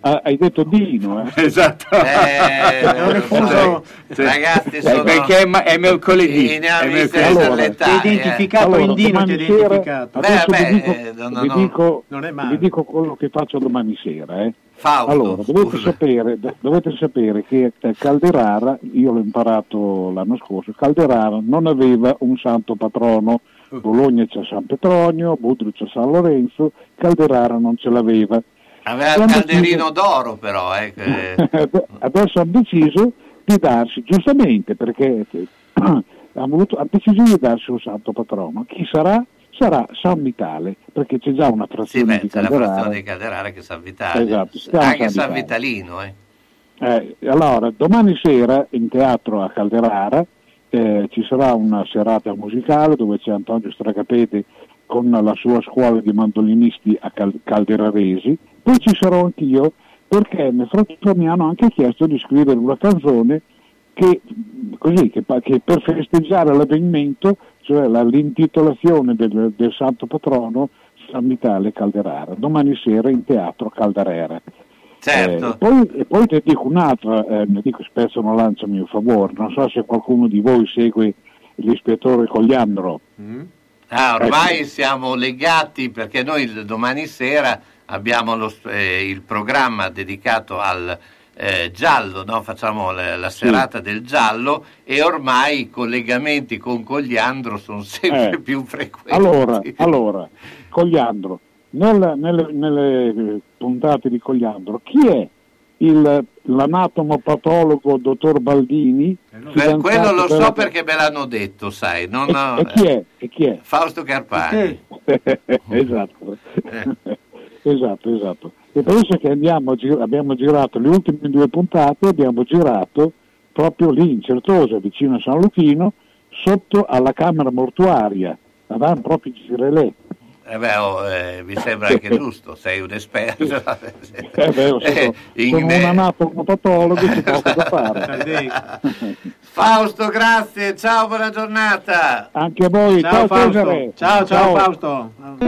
Ah, hai detto Dino, eh? [laughs] Esatto. Eh, confuso. ragazzi sono perché è, ma- è mercoledì. ne ha è mercoledì. allora, Ti hai identificato allora, in Dino, ti domani hai sera- identificato. Adesso Beh, vi, beh, dico, eh, no, no, vi dico- Non è male. vi dico quello che faccio domani sera. eh. Fausto, allora, dovete sapere, do- dovete sapere che eh, Calderara, io l'ho imparato l'anno scorso, Calderara non aveva un santo patrono. Bologna c'è San Petronio, Budrio c'è San Lorenzo, Calderara non ce l'aveva. Aveva il calderino d'oro però eh, che- [laughs] Adesso hanno deciso di darsi, giustamente perché eh, [clears throat] hanno, voluto, hanno deciso di darsi un santo patrono. Chi sarà? Sarà San Vitale, perché c'è già una sì, frazione beh, di c'è la frazione di Calderara che San Vitale Esatto, anche San San Vitale. Vitalino eh. Eh, allora, domani sera in teatro a Calderara eh, ci sarà una serata musicale dove c'è Antonio Stracapete con la sua scuola di mandolinisti a Cal- Calderaresi, poi ci sarò anch'io perché nel frattempo mi hanno anche chiesto di scrivere una canzone che, così, che, che per festeggiare l'avvenimento, cioè la- l'intitolazione del, del santo patrono San Vitale Calderara, domani sera in teatro Calderara. Certo. Eh, poi, e poi ti dico un'altra, eh, ne dico spesso non lancia a mio favore, non so se qualcuno di voi segue l'ispettore Cogliandro. Ah, ormai Ecco. siamo legati perché noi domani sera abbiamo lo eh, il programma dedicato al eh, giallo, no? facciamo la, la serata del giallo e ormai i collegamenti con Cogliandro sono sempre Eh, più frequenti. Allora, [laughs] allora Cogliandro, nel- nelle, nelle, puntate di Cogliandro, chi è il, l'anatomopatologo dottor Baldini? Beh, quello lo so della- perché me l'hanno detto, sai. Non E, ho- e chi è? E chi è? Fausto Carpani. [laughs] esatto. Eh. esatto, esatto. E penso che andiamo a gir- abbiamo girato le ultime due puntate, abbiamo girato proprio lì in Certosa, vicino a San Luchino, sotto alla camera mortuaria. Avevamo proprio Girelè. Eh beh, oh, eh, mi sembra anche [laughs] giusto, sei un esperto. [laughs] Eh beh, io sono, Eh, in- sono un anatomopatologo, c'è poco da [laughs] fare. Fausto, grazie, ciao, buona giornata. Anche a voi, ciao, Cesare. Ciao, ciao, Fausto.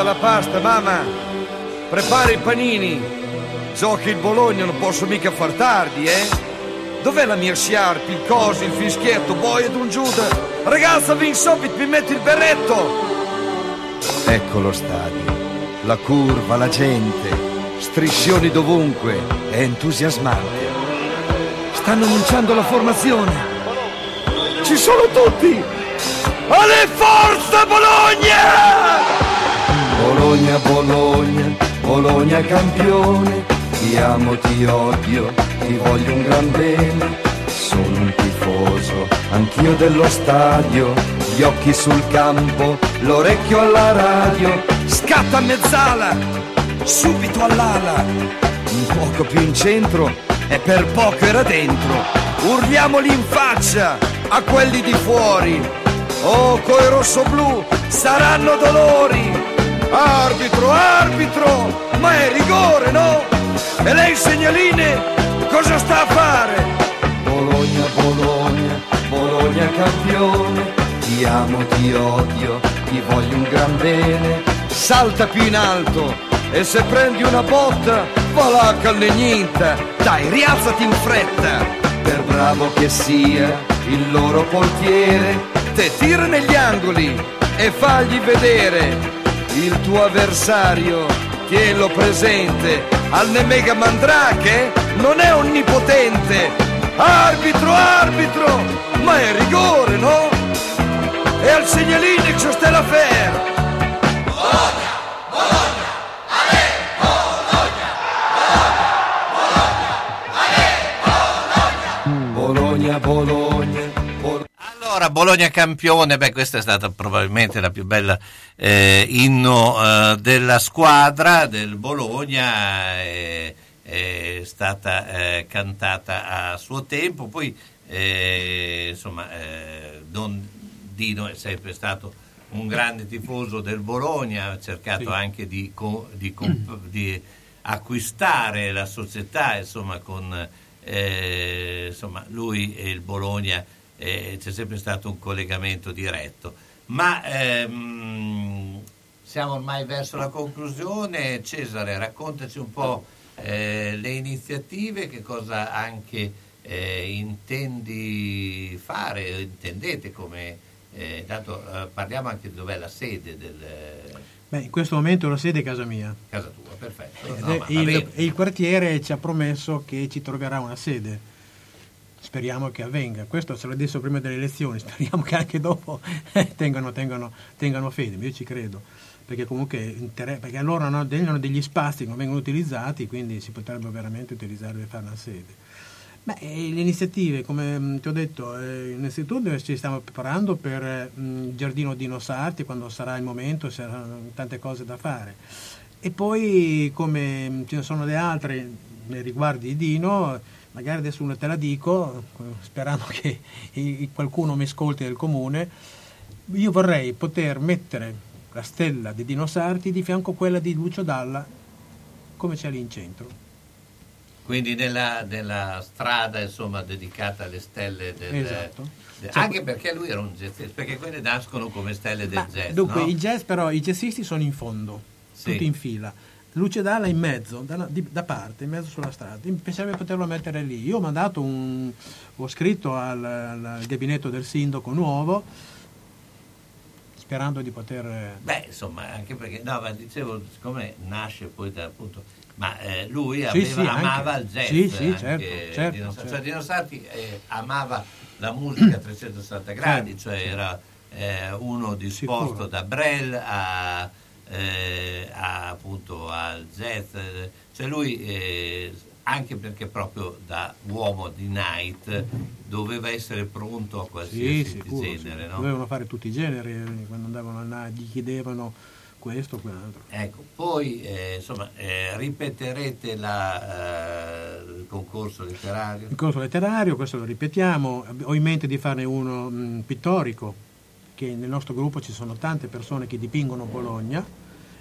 16. Butta la pasta, mamma. Prepara i panini. Giochi il Bologna, non posso mica far tardi, eh? Dov'è la mia sciarpa, il coso, il fischietto, boy ed un Giuda? Ragazza, Vinsopit, mi metti il berretto! Ecco lo stadio. La curva, la gente, striscioni dovunque, è entusiasmante. Stanno annunciando la formazione. Ci sono tutti! Alle forza Bologna! Bologna, Bologna, Bologna campione, ti amo, ti odio, ti voglio un gran bene, sono un tifoso, anch'io dello stadio, gli occhi sul campo, l'orecchio alla radio, scatta a mezzala, subito all'ala, un poco più in centro e per poco era dentro, urliamoli in faccia a quelli di fuori, oh coi rossoblù saranno dolori, Arbitro, arbitro, ma è rigore, no? E lei segnaline cosa sta a fare? Bologna, Bologna, Bologna campione, ti amo, ti odio, ti voglio un gran bene. Salta più in alto e se prendi una botta, va là callegnita, dai, rialzati in fretta. Per bravo che sia il loro portiere, te tira negli angoli e fagli vedere il tuo avversario, tienilo presente, al Nemega Mandrache non è onnipotente. Arbitro, arbitro, ma è rigore, no? E al segnalino c'è Stella Fer. Bologna, Bologna, Allora, Bologna campione, beh, questa è stata probabilmente la più bella eh, inno eh, della squadra del Bologna, è, è stata eh, cantata a suo tempo, poi eh, insomma eh, Don Dino è sempre stato un grande tifoso del Bologna, ha cercato Sì. anche di, di di acquistare la società, insomma, con eh, insomma, lui e il Bologna eh, c'è sempre stato un collegamento diretto. Ma ehm, siamo ormai verso la conclusione. Cesare, raccontaci un po' eh, le iniziative, che cosa anche eh, intendi fare, intendete come... eh, dato, eh, parliamo anche di dov'è la sede del... Beh, in questo momento la sede è casa mia. Casa tua, perfetto. Ed No, il, e il quartiere ci ha promesso che ci troverà una sede. Speriamo che avvenga. Questo se l'ho detto prima delle elezioni, [laughs] speriamo che anche dopo [laughs] tengano, tengano- tengano fede, io ci credo. Perché comunque perché loro hanno, hanno degli spazi che non vengono utilizzati, quindi si potrebbero veramente utilizzare per fare una sede. Beh, le iniziative, come mh, ti ho detto, eh, innanzitutto ci stiamo preparando per mh, il giardino Dino Sarti, quando sarà il momento, saranno tante cose da fare. E poi, come mh, ce ne sono le altre nei riguardi di Dino, magari adesso una te la dico, sperando che qualcuno mi ascolti del comune, io vorrei poter mettere la stella di Dino Sarti di fianco a quella di Lucio Dalla, come c'è lì in centro. Quindi nella, nella strada insomma, dedicata alle stelle del... Esatto. Cioè, anche perché lui era un jazzista, perché quelle nascono come stelle del jazz. Dunque, no? i jazz però, i jazzisti sono in fondo, Sì. tutti in fila. Luce Dalla in mezzo, da, di- da parte, in mezzo sulla strada. Pensavo di poterlo mettere lì. Io ho mandato un. ho scritto al, al- gabinetto del sindaco nuovo, sperando di poter... eh, Beh, insomma, anche perché, no, ma dicevo, siccome nasce poi da appunto, ma eh, lui Sì, aveva, sì, amava anche. il jazz. Sì, sì, certo, certo, Dino Sarti. certo. Cioè, Dino Sarti eh, amava la musica a 360 gradi, Certo, cioè era eh, uno disposto Sicuro. da Brel a, eh, a, appunto al jazz, cioè lui eh, anche perché proprio da uomo di night doveva essere pronto a Sì, qualsiasi sicuro, genere, sì. no? Dovevano fare tutti i generi, eh, quando andavano a na- gli chiedevano questo o quell'altro. Ecco, poi eh, insomma, eh, ripeterete la, eh, il concorso letterario? Il corso letterario, questo lo ripetiamo, ho in mente di farne uno mh, pittorico, che nel nostro gruppo ci sono tante persone che dipingono Bologna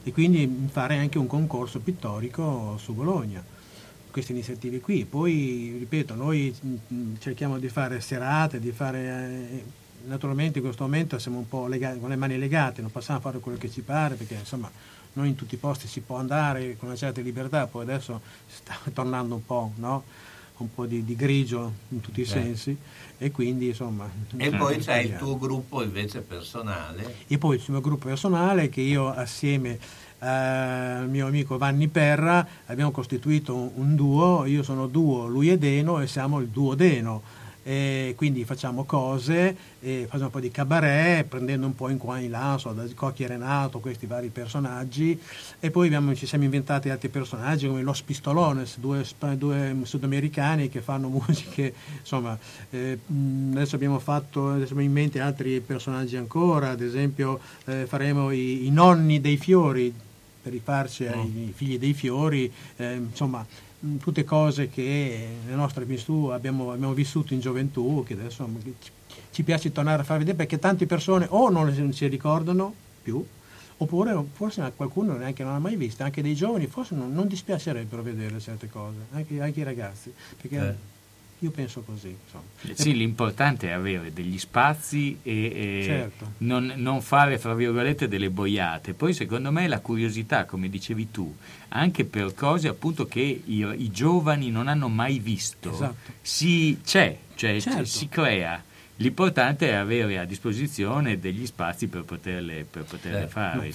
e quindi fare anche un concorso pittorico su Bologna. Queste iniziative qui. Poi, ripeto, noi mh, cerchiamo di fare serate, di fare... eh, naturalmente in questo momento siamo un po' legati, con le mani legate, non possiamo fare quello che ci pare perché insomma noi in tutti i posti si può andare con una certa libertà, poi adesso sta [laughs] tornando un po', no? un po' di, di grigio in tutti i sensi e quindi insomma... E poi c'è il tuo gruppo invece personale. E poi il mio gruppo personale che io assieme eh, al mio amico Vanni Perra abbiamo costituito un, un duo, io sono duo, lui è Deno e siamo il duo Deno. E quindi facciamo cose, e facciamo un po' di cabaret, prendendo un po' in qua e in là, so, da Cocchi e Renato, questi vari personaggi, e poi abbiamo- ci siamo inventati altri personaggi come Los Pistolones, due, due sudamericani che fanno [laughs] musiche, insomma, eh, adesso abbiamo fatto, adesso abbiamo in mente altri personaggi ancora, ad esempio eh, faremo i, i nonni dei fiori per rifarci ai figli dei fiori, eh, insomma tutte cose che nelle nostre vissu- abbiamo, abbiamo vissuto in gioventù, che adesso ci, piace tornare a far vedere perché tante persone o non si ricordano più, oppure forse qualcuno neanche non l'ha mai vista, anche dei giovani forse non, non dispiacerebbero vedere certe cose, anche, anche i ragazzi, perché Eh. Io penso così. Insomma. Sì, l'importante è avere degli spazi e, e Certo. non, non fare, fra virgolette, delle boiate. Poi, secondo me, la curiosità, come dicevi tu, anche per cose appunto che i, i giovani non hanno mai visto, Esatto. si, c'è, cioè Certo. si crea. L'importante è avere a disposizione degli spazi per poterle, per poterle Eh, fare.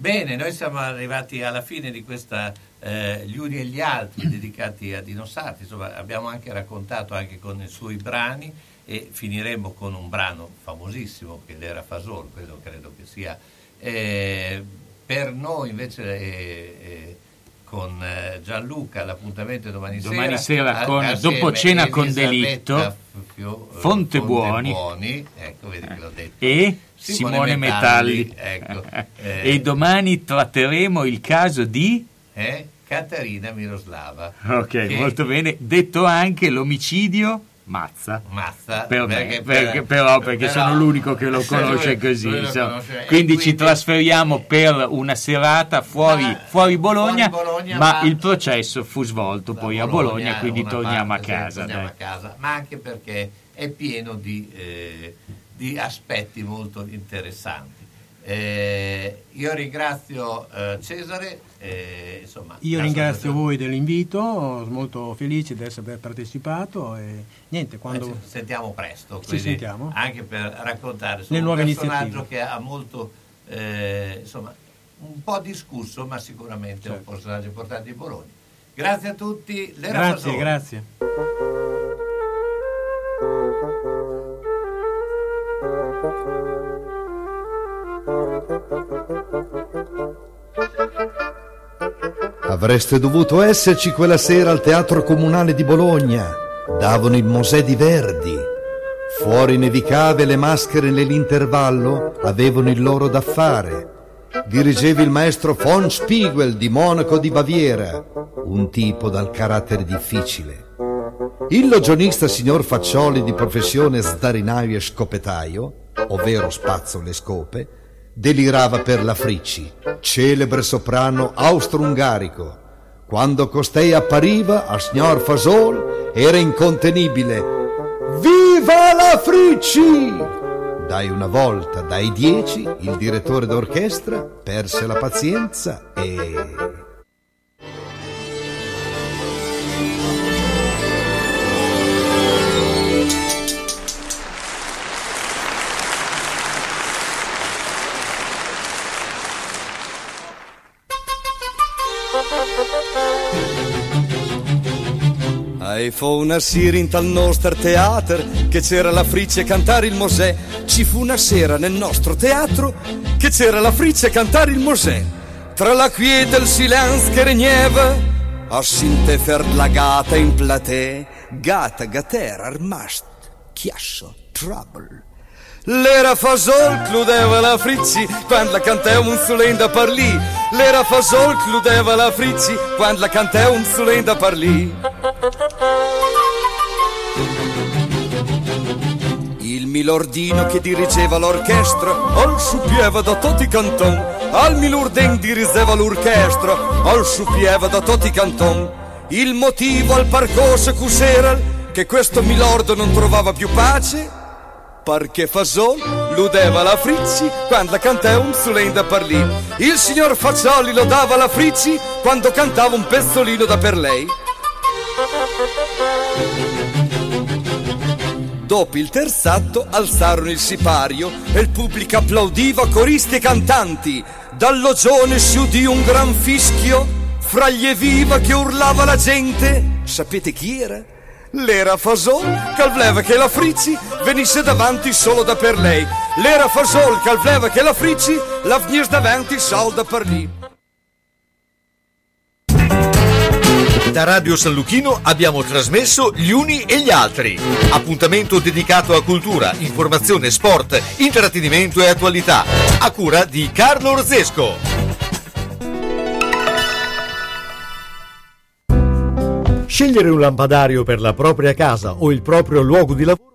Bene, noi siamo arrivati alla fine di questa eh, Gli uni e gli altri dedicati a Dino Sarti, insomma abbiamo anche raccontato anche con i suoi brani e finiremo con un brano famosissimo che è l'era Fasol, quello credo che sia. Eh, per noi invece eh, eh, con eh, Gianluca l'appuntamento è domani, Domani sera, sera a- con Dopo cena con Elisabetta delitto, Fio- eh, Fontebuoni. Fontebuoni, ecco vedi che l'ho detto. E Simone, Metalli. ecco. [laughs] Eh, E domani tratteremo il caso di... eh, Caterina Miroslava. Ok, molto bene. Detto anche l'omicidio Mazza. Mazza. Per me, perché- perché- per- però perché però- sono l'unico che lo [laughs] se lui- conosce così. lui lo conosce. E Quindi, ci quindi- trasferiamo per una serata fuori, Ma- fuori Bologna, fuori Bologna, ma, ma- il processo fu svolto poi a Bologna, quindi torniamo a parte, sì, casa. torniamo a casa, ma anche perché è pieno di, eh, di aspetti molto interessanti. Eh, io ringrazio eh, Cesare. eh, insomma, Io ringrazio voi dell'invito, sono molto felice di essere partecipato e niente, quando... Ci sentiamo presto, Ci sentiamo. anche per raccontare su Le un nuove personaggio iniziative. che ha molto, eh, insomma, un po' discusso, ma sicuramente è un personaggio importante di Bologna. Grazie a tutti. L'era Grazie, Fasone. grazie. Avreste dovuto esserci quella sera al Teatro Comunale di Bologna. Davano il Mosè di Verdi. Fuori nevicave le maschere nell'intervallo avevano il loro da fare. Dirigeva il maestro von Spiegel di Monaco di Baviera, un tipo dal carattere difficile. Il logionista signor Faccioli di professione sdarinaio e scopetaio, ovvero spazzo le scope, delirava per la Fricci, celebre soprano austro-ungarico. Quando costei appariva a signor Fasol era incontenibile. Viva la Fricci! Dai una volta, dai dieci, il direttore d'orchestra perse la pazienza e... E fu una sera in tal nostro teatro che c'era la friccia a cantare il Mosè. Ci fu una sera nel nostro teatro che c'era la friccia a cantare il Mosè. Tra la quiete e il silenzio che regneva, a sinte fer la gata in platè, gata gatera armast, chiasso, trouble. L'era fasol cludeva la frizzi quando la cantava un sulenda parlì. L'era fasol cludeva la frizzi quando la cantava un sulenda parlì. Il milordino che dirigeva l'orchestra al supieva da tutti i canton. Al milurden dirigeva l'orchestra al supieva da tutti i canton. Il motivo al parcorso cus'era che questo milordo non trovava più pace? Perché Fasol ludeva la Frizzi quando cantava un sulenda parlì. Il signor Fazzoli lo dava la Frizzi quando cantava un pezzolino da per lei. Dopo il terzetto alzarono il sipario e il pubblico applaudiva coristi e cantanti. Dall'ogione si udì un gran fischio fra gli evviva che urlava la gente. Sapete chi era? L'era Fasol che voleva che la Frizzi venisse davanti solo da per lei. L'era Fasol che voleva che la Frizzi la venisse davanti solo da per lì. Da Radio San Luchino abbiamo trasmesso Gli Uni e gli Altri. Appuntamento dedicato a cultura, informazione, sport, intrattenimento e attualità. A cura di Carlo Orzesco. Scegliere un lampadario per la propria casa o il proprio luogo di lavoro